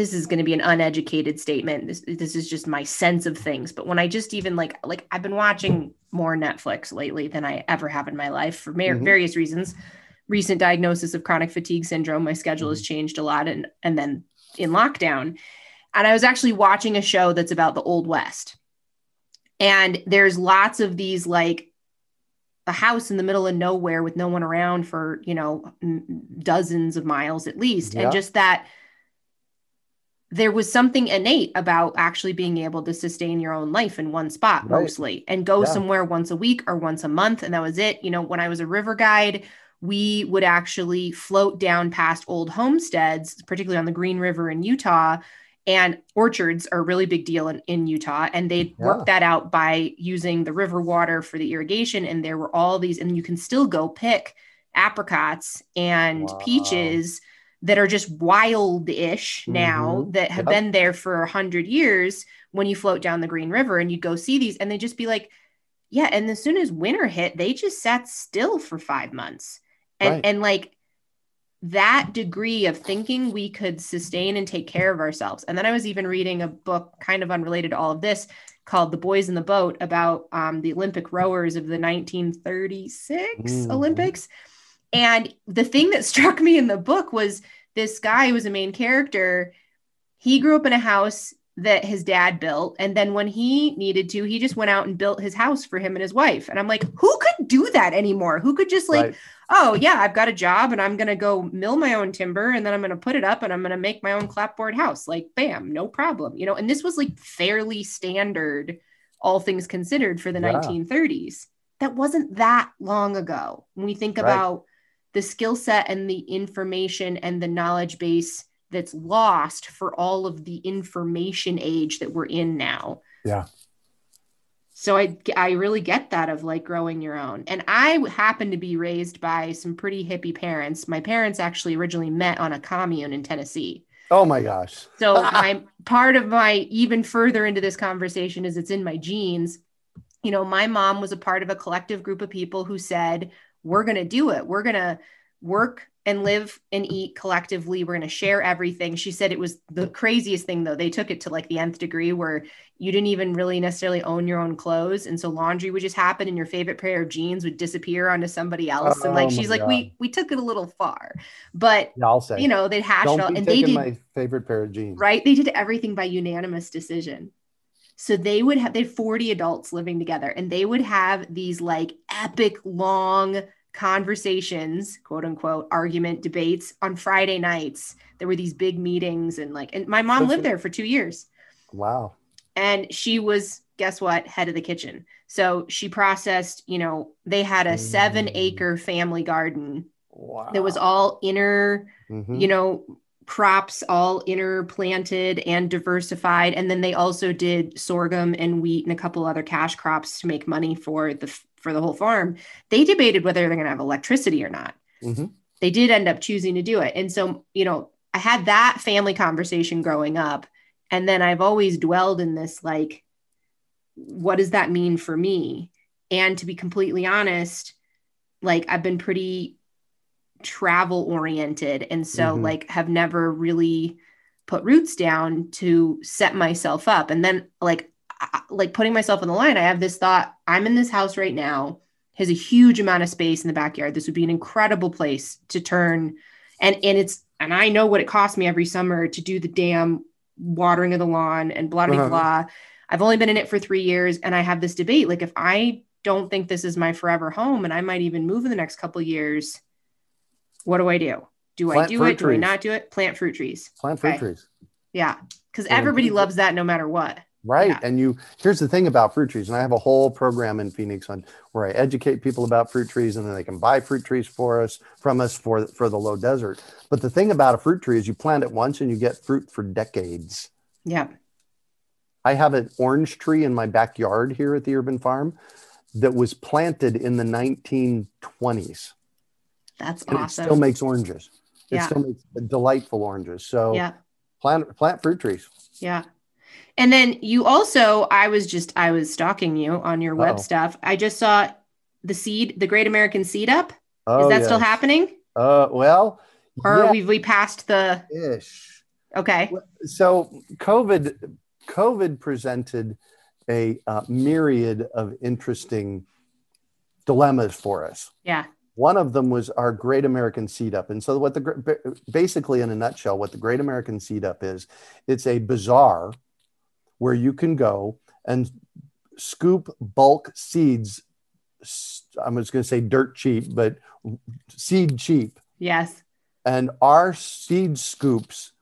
this is going to be an uneducated statement. This this is just my sense of things. But when I just even like like I've been watching more Netflix lately than I ever have in my life for mm-hmm. various reasons. Recent diagnosis of chronic fatigue syndrome. My schedule mm-hmm. has changed a lot, and and then in lockdown, and I was actually watching a show that's about the Old West, and there's lots of these like a house in the middle of nowhere with no one around for you know dozens of miles at least, yeah. and just that there was something innate about actually being able to sustain your own life in one spot right. mostly and go yeah. somewhere once a week or once a month and that was it you know when i was a river guide we would actually float down past old homesteads particularly on the green river in utah and orchards are a really big deal in, in utah and they'd yeah. work that out by using the river water for the irrigation and there were all these and you can still go pick apricots and wow. peaches that are just wild-ish now mm-hmm. that have yep. been there for a hundred years when you float down the Green River and you go see these and they just be like, yeah. And as soon as winter hit, they just sat still for five months. And right. and like that degree of thinking we could sustain and take care of ourselves. And then I was even reading a book kind of unrelated to all of this called The Boys in the Boat about um, the Olympic rowers of the 1936 mm-hmm. Olympics. And the thing that struck me in the book was this guy who was a main character. He grew up in a house that his dad built. And then when he needed to, he just went out and built his house for him and his wife. And I'm like, who could do that anymore? Who could just like, right. oh, yeah, I've got a job and I'm going to go mill my own timber and then I'm going to put it up and I'm going to make my own clapboard house. Like, bam, no problem. You know, and this was like fairly standard, all things considered, for the yeah. 1930s. That wasn't that long ago. When we think right. about the skill set and the information and the knowledge base that's lost for all of the information age that we're in now. Yeah. So I I really get that of like growing your own. And I happen to be raised by some pretty hippie parents. My parents actually originally met on a commune in Tennessee. Oh my gosh. So I'm part of my even further into this conversation is it's in my genes. You know, my mom was a part of a collective group of people who said, we're going to do it. We're going to work and live and eat collectively. We're going to share everything. She said it was the craziest thing, though. They took it to like the nth degree where you didn't even really necessarily own your own clothes. And so laundry would just happen and your favorite pair of jeans would disappear onto somebody else. Oh, and like, oh, she's like, we, we took it a little far, but yeah, I'll say, you know, they hashed Don't it and they did my favorite pair of jeans, right? They did everything by unanimous decision. So they would have, they had 40 adults living together and they would have these like epic long conversations, quote unquote, argument debates on Friday nights. There were these big meetings and like, and my mom lived there for two years. Wow. And she was, guess what, head of the kitchen. So she processed, you know, they had a seven mm. acre family garden wow. that was all inner, mm-hmm. you know, crops all interplanted and diversified and then they also did sorghum and wheat and a couple other cash crops to make money for the for the whole farm, they debated whether they're going to have electricity or not. Mm-hmm. They did end up choosing to do it. And so, you know, I had that family conversation growing up. And then I've always dwelled in this like, what does that mean for me? And to be completely honest, like I've been pretty travel oriented. And so, mm-hmm. like, have never really put roots down to set myself up. And then, like, like putting myself on the line, I have this thought I'm in this house right now, has a huge amount of space in the backyard. This would be an incredible place to turn. And, and it's, and I know what it costs me every summer to do the damn watering of the lawn and blah, blah, uh-huh. blah. I've only been in it for three years. And I have this debate. Like, if I don't think this is my forever home and I might even move in the next couple years, what do I do? Do Plant I do it? Trees. Do I not do it? Plant fruit trees. Plant fruit okay. trees. Yeah. Because everybody loves that no matter what. Right. Yeah. And you here's the thing about fruit trees. And I have a whole program in Phoenix on where I educate people about fruit trees and then they can buy fruit trees for us from us for, for the low desert. But the thing about a fruit tree is you plant it once and you get fruit for decades. Yeah. I have an orange tree in my backyard here at the urban farm that was planted in the 1920s. That's and awesome. It still makes oranges. It yeah. still makes delightful oranges. So yeah. plant plant fruit trees. Yeah. And then you also, I was just, I was stalking you on your web oh. stuff. I just saw the seed, the Great American Seed Up. Oh, Is that yes. still happening? Uh, well, or yeah. we we passed the ish. Okay. So COVID, COVID presented a uh, myriad of interesting dilemmas for us. Yeah. One of them was our Great American Seed Up. And so, what the basically, in a nutshell, what the Great American Seed Up is, it's a bazaar where you can go and scoop bulk seeds. I'm just going to say dirt cheap, but seed cheap. Yes. And our seed scoops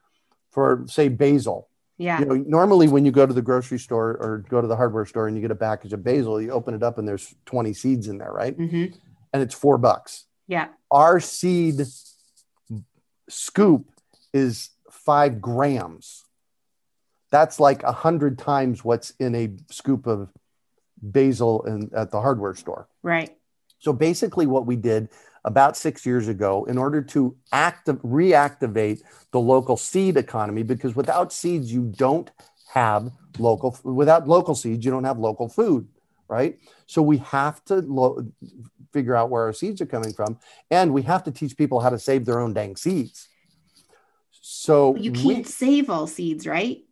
for, say, basil. Yeah. You know, normally when you go to the grocery store or go to the hardware store and you get a package of basil, you open it up and there's 20 seeds in there, right? Mm-hmm. And it's four bucks. Yeah. Our seed scoop is five grams that's like a hundred times what's in a scoop of basil in, at the hardware store. Right. So basically, what we did about six years ago, in order to active reactivate the local seed economy, because without seeds you don't have local. Without local seeds, you don't have local food, right? So we have to lo- figure out where our seeds are coming from, and we have to teach people how to save their own dang seeds. So you can't we, save all seeds, right?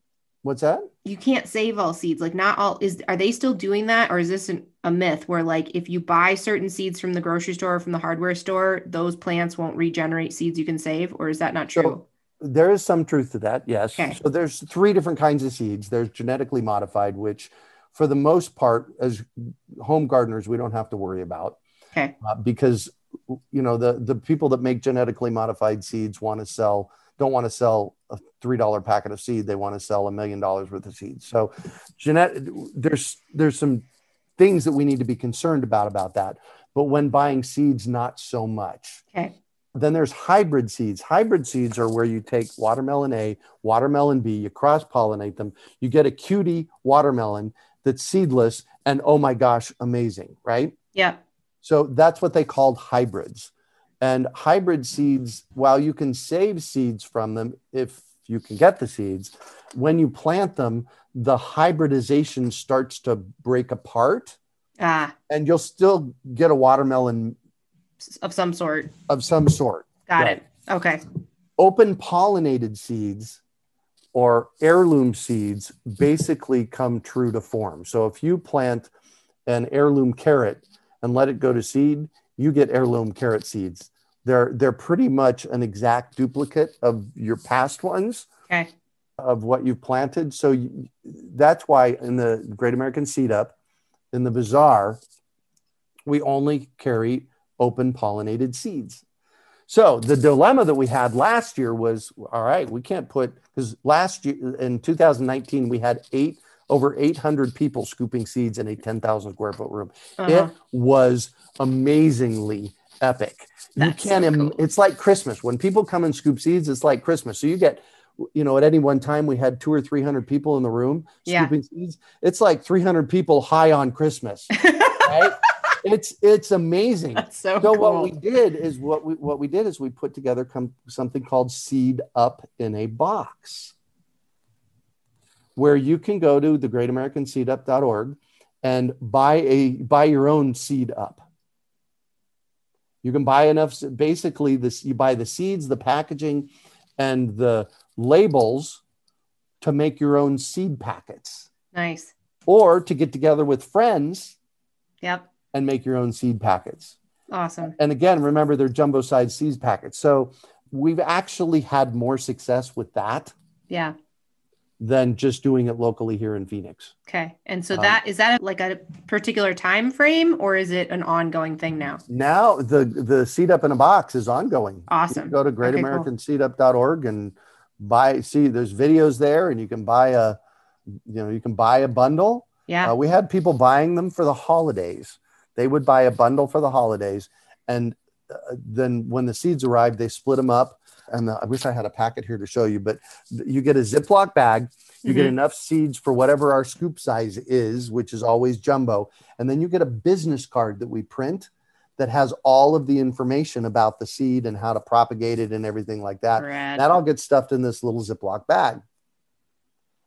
What's that? You can't save all seeds. Like not all is are they still doing that or is this an, a myth where like if you buy certain seeds from the grocery store or from the hardware store, those plants won't regenerate seeds you can save or is that not true? So, there is some truth to that. Yes. Okay. So there's three different kinds of seeds. There's genetically modified which for the most part as home gardeners we don't have to worry about. Okay. Uh, because you know the the people that make genetically modified seeds want to sell don't want to sell a three dollar packet of seed; they want to sell a million dollars worth of seeds. So, Jeanette, there's there's some things that we need to be concerned about about that. But when buying seeds, not so much. Okay. Then there's hybrid seeds. Hybrid seeds are where you take watermelon A, watermelon B, you cross pollinate them, you get a cutie watermelon that's seedless, and oh my gosh, amazing, right? Yeah. So that's what they called hybrids. And hybrid seeds, while you can save seeds from them, if you can get the seeds, when you plant them, the hybridization starts to break apart. Ah. And you'll still get a watermelon of some sort. Of some sort. Got right. it. Okay. Open pollinated seeds or heirloom seeds basically come true to form. So if you plant an heirloom carrot and let it go to seed, you get heirloom carrot seeds. They're they're pretty much an exact duplicate of your past ones. Okay. Of what you've planted. So you, that's why in the Great American Seed Up, in the bazaar, we only carry open pollinated seeds. So the dilemma that we had last year was all right, we can't put because last year in 2019 we had eight over 800 people scooping seeds in a 10,000 square foot room. Uh-huh. It was amazingly epic. That's you can't. So cool. It's like Christmas when people come and scoop seeds. It's like Christmas. So you get, you know, at any one time we had two or three hundred people in the room scooping yeah. seeds. It's like 300 people high on Christmas, right? it's it's amazing. That's so, so cool. what we did is what we what we did is we put together com- something called Seed Up in a Box, where you can go to the Great American Seedup.org and buy a buy your own seed up. You can buy enough. Basically, this you buy the seeds, the packaging, and the labels to make your own seed packets. Nice. Or to get together with friends. Yep and make your own seed packets. Awesome. And again, remember they're jumbo size seed packets. So we've actually had more success with that. Yeah. Than just doing it locally here in Phoenix. Okay. And so um, that is that like a particular time frame or is it an ongoing thing now? Now the the seed up in a box is ongoing. Awesome. go to greatamericanseedup.org cool. and buy see there's videos there and you can buy a you know you can buy a bundle. Yeah. Uh, we had people buying them for the holidays. They would buy a bundle for the holidays, and uh, then when the seeds arrived, they split them up. And the, I wish I had a packet here to show you, but you get a Ziploc bag. You mm-hmm. get enough seeds for whatever our scoop size is, which is always jumbo. And then you get a business card that we print that has all of the information about the seed and how to propagate it and everything like that. Rad. That all gets stuffed in this little Ziploc bag.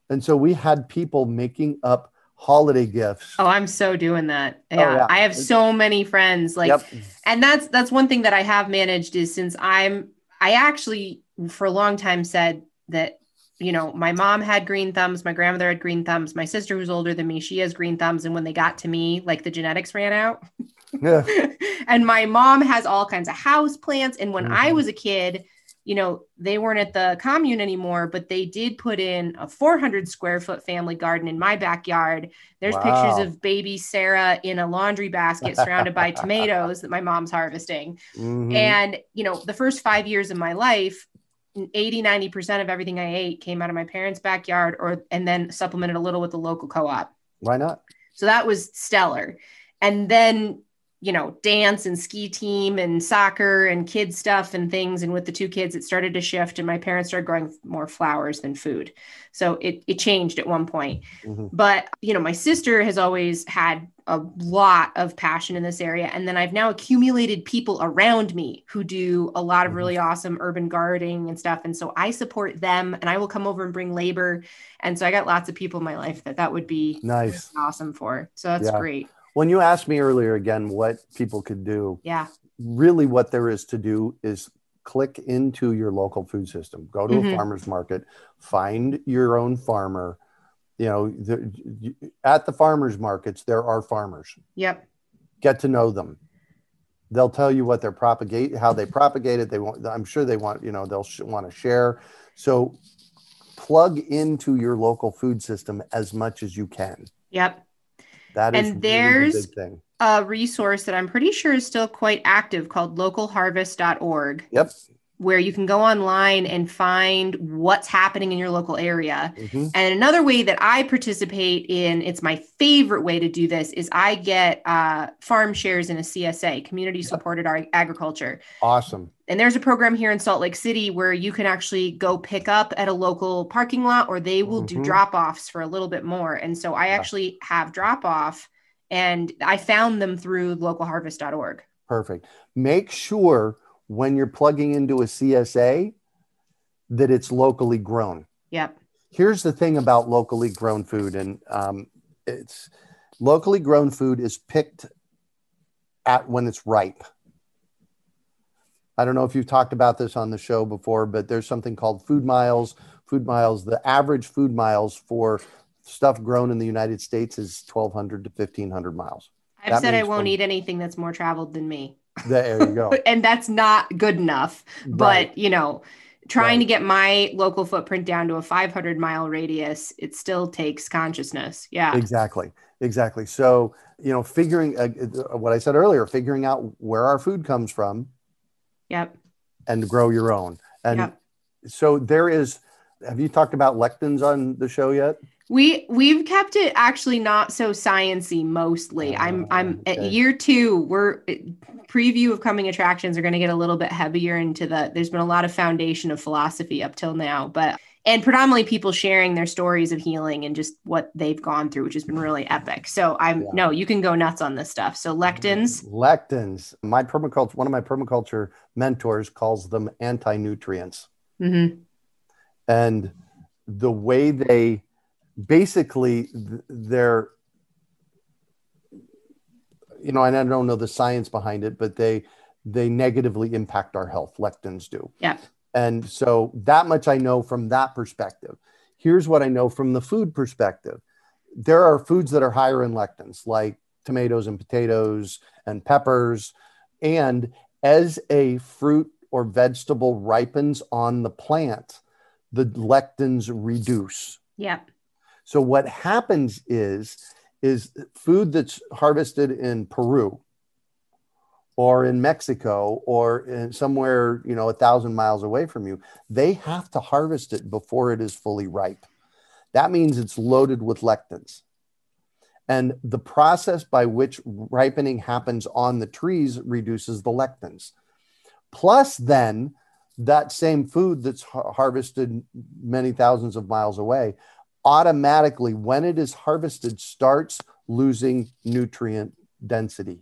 And so we had people making up holiday gifts. Oh, I'm so doing that. Yeah. Oh, yeah. I have so many friends like yep. and that's that's one thing that I have managed is since I'm I actually for a long time said that you know, my mom had green thumbs, my grandmother had green thumbs, my sister who's older than me, she has green thumbs and when they got to me, like the genetics ran out. Yeah. and my mom has all kinds of house plants and when mm-hmm. I was a kid, you know, they weren't at the commune anymore, but they did put in a 400 square foot family garden in my backyard. There's wow. pictures of baby Sarah in a laundry basket surrounded by tomatoes that my mom's harvesting. Mm-hmm. And, you know, the first five years of my life, 80, 90% of everything I ate came out of my parents' backyard or, and then supplemented a little with the local co op. Why not? So that was stellar. And then you know, dance and ski team and soccer and kids stuff and things. And with the two kids, it started to shift, and my parents started growing more flowers than food. So it, it changed at one point. Mm-hmm. But, you know, my sister has always had a lot of passion in this area. And then I've now accumulated people around me who do a lot of really mm-hmm. awesome urban gardening and stuff. And so I support them and I will come over and bring labor. And so I got lots of people in my life that that would be nice, awesome for. So that's yeah. great when you asked me earlier again what people could do, yeah, really what there is to do is click into your local food system. Go to mm-hmm. a farmer's market, find your own farmer. You know, the, at the farmers markets there are farmers. Yep. Get to know them. They'll tell you what they're propagate, how they propagate it. They want. I'm sure they want. You know, they'll sh- want to share. So plug into your local food system as much as you can. Yep. That is and there's really a resource that I'm pretty sure is still quite active called localharvest.org. Yep where you can go online and find what's happening in your local area. Mm-hmm. And another way that I participate in, it's my favorite way to do this, is I get uh, farm shares in a CSA, community supported yep. agriculture. Awesome. And there's a program here in Salt Lake City where you can actually go pick up at a local parking lot or they will mm-hmm. do drop offs for a little bit more. And so I yeah. actually have drop off and I found them through localharvest.org. Perfect. Make sure when you're plugging into a CSA that it's locally grown. Yep. Here's the thing about locally grown food, and um, it's locally grown food is picked at when it's ripe. I don't know if you've talked about this on the show before, but there's something called food miles. Food miles, the average food miles for stuff grown in the United States is 1,200 to 1,500 miles. I've that said I won't from, eat anything that's more traveled than me. There you go. and that's not good enough. Right. But, you know, trying right. to get my local footprint down to a 500 mile radius, it still takes consciousness. Yeah. Exactly. Exactly. So, you know, figuring uh, uh, what I said earlier, figuring out where our food comes from. Yep. And grow your own. And yep. so there is, have you talked about lectins on the show yet? We we've kept it actually not so sciency mostly. Uh, I'm I'm okay. at year 2 we're preview of coming attractions are going to get a little bit heavier into the there's been a lot of foundation of philosophy up till now, but and predominantly people sharing their stories of healing and just what they've gone through, which has been really epic. So I'm yeah. no, you can go nuts on this stuff. So lectins. Lectins. My permaculture, one of my permaculture mentors calls them anti-nutrients. Mm-hmm. And the way they basically they're you know and i don't know the science behind it but they they negatively impact our health lectins do. Yeah. And so that much i know from that perspective. Here's what i know from the food perspective. There are foods that are higher in lectins like tomatoes and potatoes and peppers. And as a fruit or vegetable ripens on the plant the lectins reduce. Yeah so what happens is is food that's harvested in Peru or in Mexico or in somewhere, you know, a thousand miles away from you, they have to harvest it before it is fully ripe. That means it's loaded with lectins. And the process by which ripening happens on the trees reduces the lectins. Plus, then that same food that's harvested many thousands of miles away automatically, when it is harvested, starts losing nutrient density.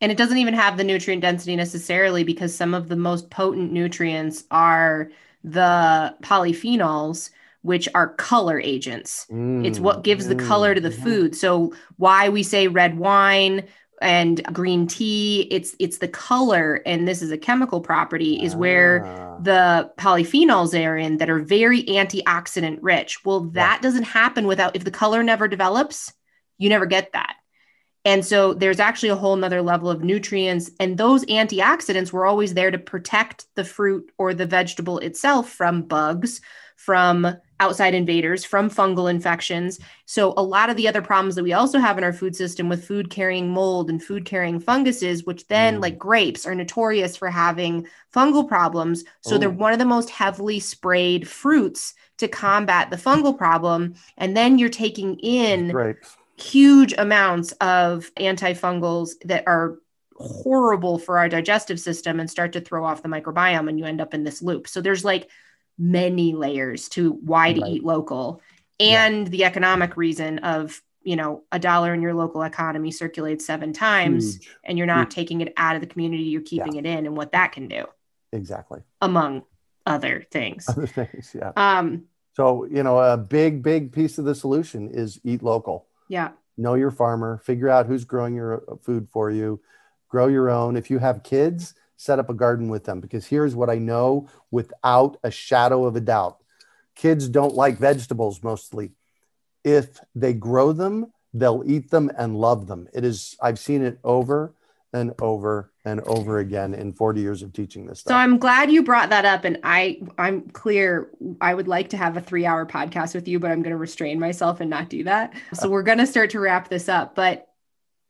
And it doesn't even have the nutrient density necessarily because some of the most potent nutrients are the polyphenols, which are color agents. Mm, it's what gives the color to the mm, food. So, why we say red wine, and green tea it's it's the color and this is a chemical property is where ah. the polyphenols are in that are very antioxidant rich well that yeah. doesn't happen without if the color never develops you never get that and so there's actually a whole nother level of nutrients and those antioxidants were always there to protect the fruit or the vegetable itself from bugs from outside invaders, from fungal infections. So, a lot of the other problems that we also have in our food system with food carrying mold and food carrying funguses, which then, mm. like grapes, are notorious for having fungal problems. So, they're one of the most heavily sprayed fruits to combat the fungal problem. And then you're taking in grapes. huge amounts of antifungals that are horrible for our digestive system and start to throw off the microbiome and you end up in this loop. So there's like many layers to why to right. eat local and yeah. the economic reason of you know a dollar in your local economy circulates seven times Huge. and you're not Huge. taking it out of the community you're keeping yeah. it in and what that can do exactly among other things other things yeah um so you know a big big piece of the solution is eat local yeah know your farmer figure out who's growing your food for you grow your own if you have kids set up a garden with them because here's what I know without a shadow of a doubt kids don't like vegetables mostly. If they grow them, they'll eat them and love them. It is, I've seen it over and over and over again in 40 years of teaching this stuff. So I'm glad you brought that up and I I'm clear I would like to have a 3-hour podcast with you but I'm going to restrain myself and not do that. So we're going to start to wrap this up but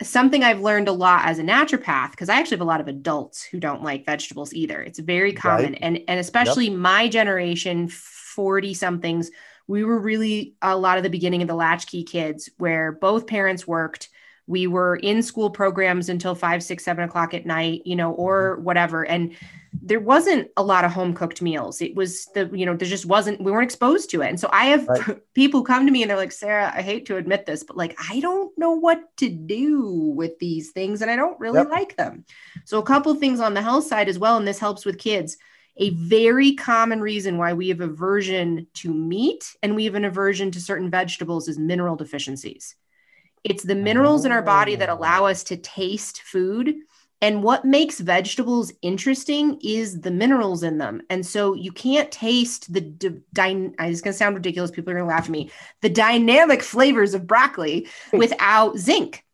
something I've learned a lot as a naturopath, because I actually have a lot of adults who don't like vegetables either. It's very common. Right. And, and especially yep. my generation, 40 somethings, we were really a lot of the beginning of the latchkey kids where both parents worked. We were in school programs until five, six, seven o'clock at night, you know, or mm-hmm. whatever. And there wasn't a lot of home cooked meals. It was the, you know, there just wasn't, we weren't exposed to it. And so I have right. people come to me and they're like, Sarah, I hate to admit this, but like, I don't know what to do with these things and I don't really yep. like them. So a couple things on the health side as well. And this helps with kids a very common reason why we have aversion to meat and we have an aversion to certain vegetables is mineral deficiencies. It's the minerals in our body that oh. allow us to taste food. And what makes vegetables interesting is the minerals in them. And so you can't taste the, dy- it's going to sound ridiculous. People are going to laugh at me. The dynamic flavors of broccoli without zinc.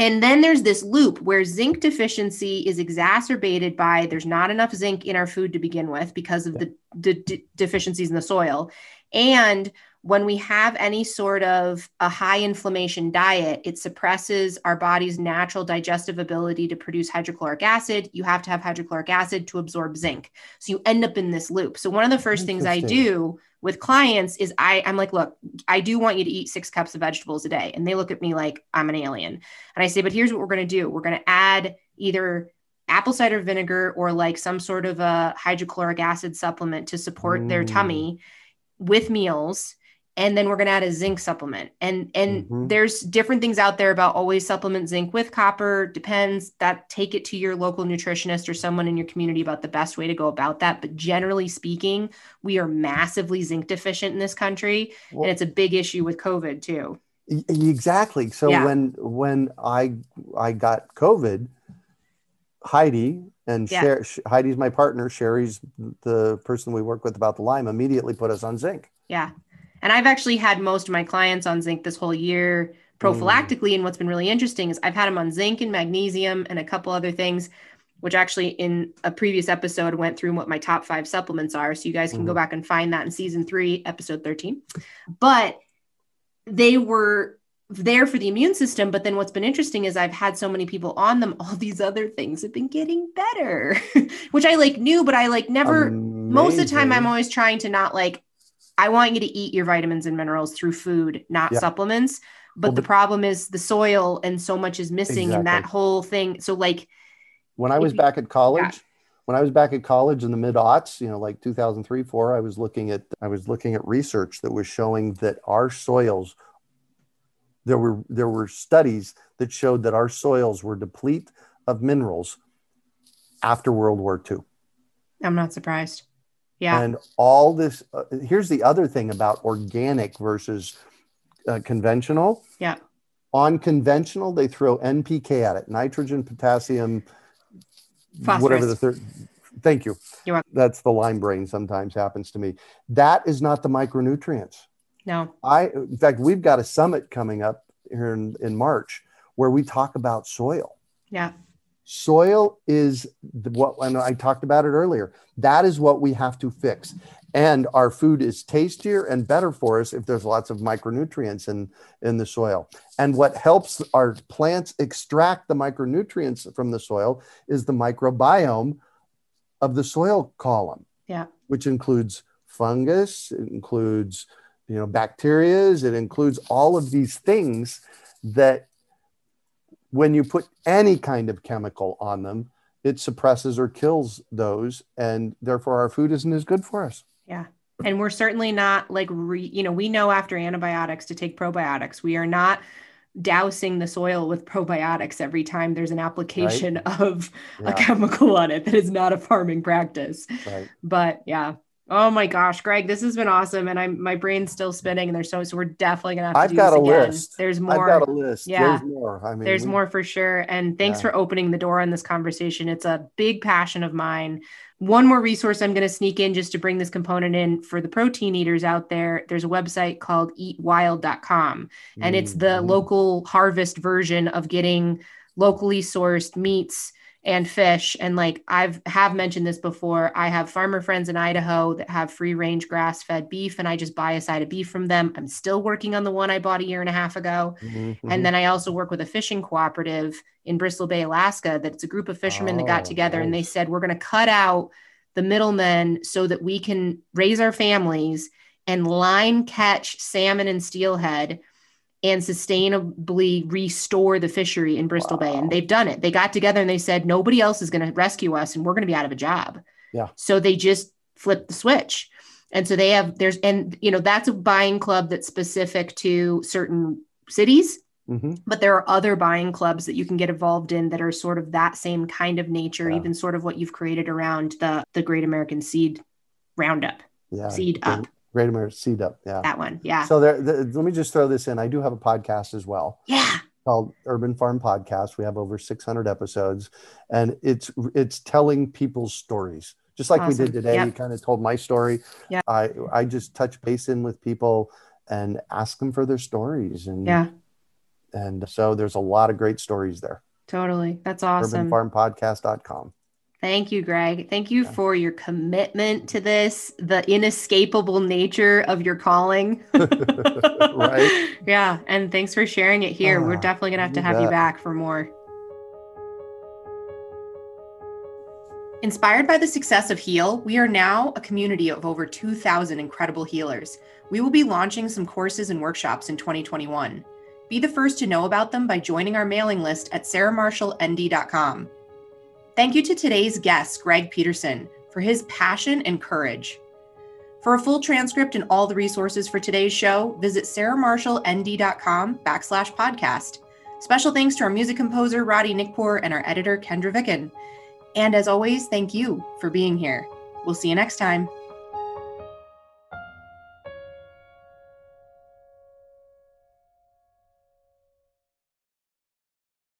And then there's this loop where zinc deficiency is exacerbated by there's not enough zinc in our food to begin with because of the, the deficiencies in the soil. And when we have any sort of a high inflammation diet, it suppresses our body's natural digestive ability to produce hydrochloric acid. You have to have hydrochloric acid to absorb zinc. So you end up in this loop. So one of the first things I do with clients is I, I'm like, look, I do want you to eat six cups of vegetables a day. And they look at me like I'm an alien. And I say, but here's what we're going to do. We're going to add either apple cider vinegar or like some sort of a hydrochloric acid supplement to support mm. their tummy with meals and then we're going to add a zinc supplement. And and mm-hmm. there's different things out there about always supplement zinc with copper. Depends. That take it to your local nutritionist or someone in your community about the best way to go about that. But generally speaking we are massively zinc deficient in this country well, and it's a big issue with covid too. Exactly. So yeah. when when i i got covid heidi and yeah. Sher- heidi's my partner. Sherry's the person we work with about the lyme immediately put us on zinc. Yeah and I've actually had most of my clients on zinc this whole year prophylactically. Mm. And what's been really interesting is I've had them on zinc and magnesium and a couple other things, which actually in a previous episode went through what my top five supplements are. So you guys can mm. go back and find that in season three, episode 13. But they were there for the immune system. But then what's been interesting is I've had so many people on them, all these other things have been getting better, which I like knew, but I like never, Amazing. most of the time, I'm always trying to not like I want you to eat your vitamins and minerals through food, not yeah. supplements. But well, the problem is the soil, and so much is missing exactly. in that whole thing. So, like, when I was back at college, yeah. when I was back at college in the mid aughts, you know, like 2003, four, I was looking at I was looking at research that was showing that our soils there were there were studies that showed that our soils were deplete of minerals after World War II. I'm not surprised. Yeah. And all this, uh, here's the other thing about organic versus uh, conventional. Yeah. On conventional, they throw NPK at it nitrogen, potassium, Phosphorus. whatever the third. Thank you. You're That's the Lyme brain sometimes happens to me. That is not the micronutrients. No. I, in fact, we've got a summit coming up here in, in March where we talk about soil. Yeah. Soil is what, and I talked about it earlier. That is what we have to fix. And our food is tastier and better for us if there's lots of micronutrients in, in the soil. And what helps our plants extract the micronutrients from the soil is the microbiome of the soil column. Yeah. Which includes fungus, it includes, you know, bacterias, it includes all of these things that when you put any kind of chemical on them, it suppresses or kills those, and therefore our food isn't as good for us. Yeah. And we're certainly not like, re, you know, we know after antibiotics to take probiotics. We are not dousing the soil with probiotics every time there's an application right? of yeah. a chemical on it that is not a farming practice. Right. But yeah, Oh my gosh, Greg, this has been awesome, and I'm my brain's still spinning, and there's so so we're definitely gonna have to I've do got this a again. list. There's more. I've got a list. Yeah, there's more. I mean, there's we, more for sure. And thanks yeah. for opening the door on this conversation. It's a big passion of mine. One more resource I'm going to sneak in just to bring this component in for the protein eaters out there. There's a website called eatwild.com, and it's the mm-hmm. local harvest version of getting locally sourced meats and fish and like i've have mentioned this before i have farmer friends in idaho that have free range grass fed beef and i just buy a side of beef from them i'm still working on the one i bought a year and a half ago mm-hmm. and then i also work with a fishing cooperative in bristol bay alaska that's a group of fishermen oh, that got oh, together nice. and they said we're going to cut out the middlemen so that we can raise our families and line catch salmon and steelhead and sustainably restore the fishery in Bristol wow. Bay. And they've done it. They got together and they said, nobody else is going to rescue us and we're going to be out of a job. Yeah. So they just flipped the switch. And so they have, there's, and, you know, that's a buying club that's specific to certain cities. Mm-hmm. But there are other buying clubs that you can get involved in that are sort of that same kind of nature, yeah. even sort of what you've created around the the Great American Seed Roundup. Yeah. Seed Up. Great American Seed Up. Yeah. That one. Yeah. So there, the, let me just throw this in. I do have a podcast as well. Yeah. Called Urban Farm Podcast. We have over 600 episodes, and it's it's telling people's stories just like awesome. we did today. Yep. You kind of told my story. Yeah. I I just touch base in with people and ask them for their stories and yeah and so there's a lot of great stories there. Totally. That's awesome. UrbanFarmPodcast.com. Thank you, Greg. Thank you for your commitment to this, the inescapable nature of your calling. right. Yeah. And thanks for sharing it here. We're ah, definitely going to have to have bet. you back for more. Inspired by the success of Heal, we are now a community of over 2,000 incredible healers. We will be launching some courses and workshops in 2021. Be the first to know about them by joining our mailing list at sarahmarshallnd.com. Thank you to today's guest, Greg Peterson, for his passion and courage. For a full transcript and all the resources for today's show, visit sarahmarshallnd.com backslash podcast. Special thanks to our music composer, Roddy Nickpour, and our editor, Kendra Vicken. And as always, thank you for being here. We'll see you next time.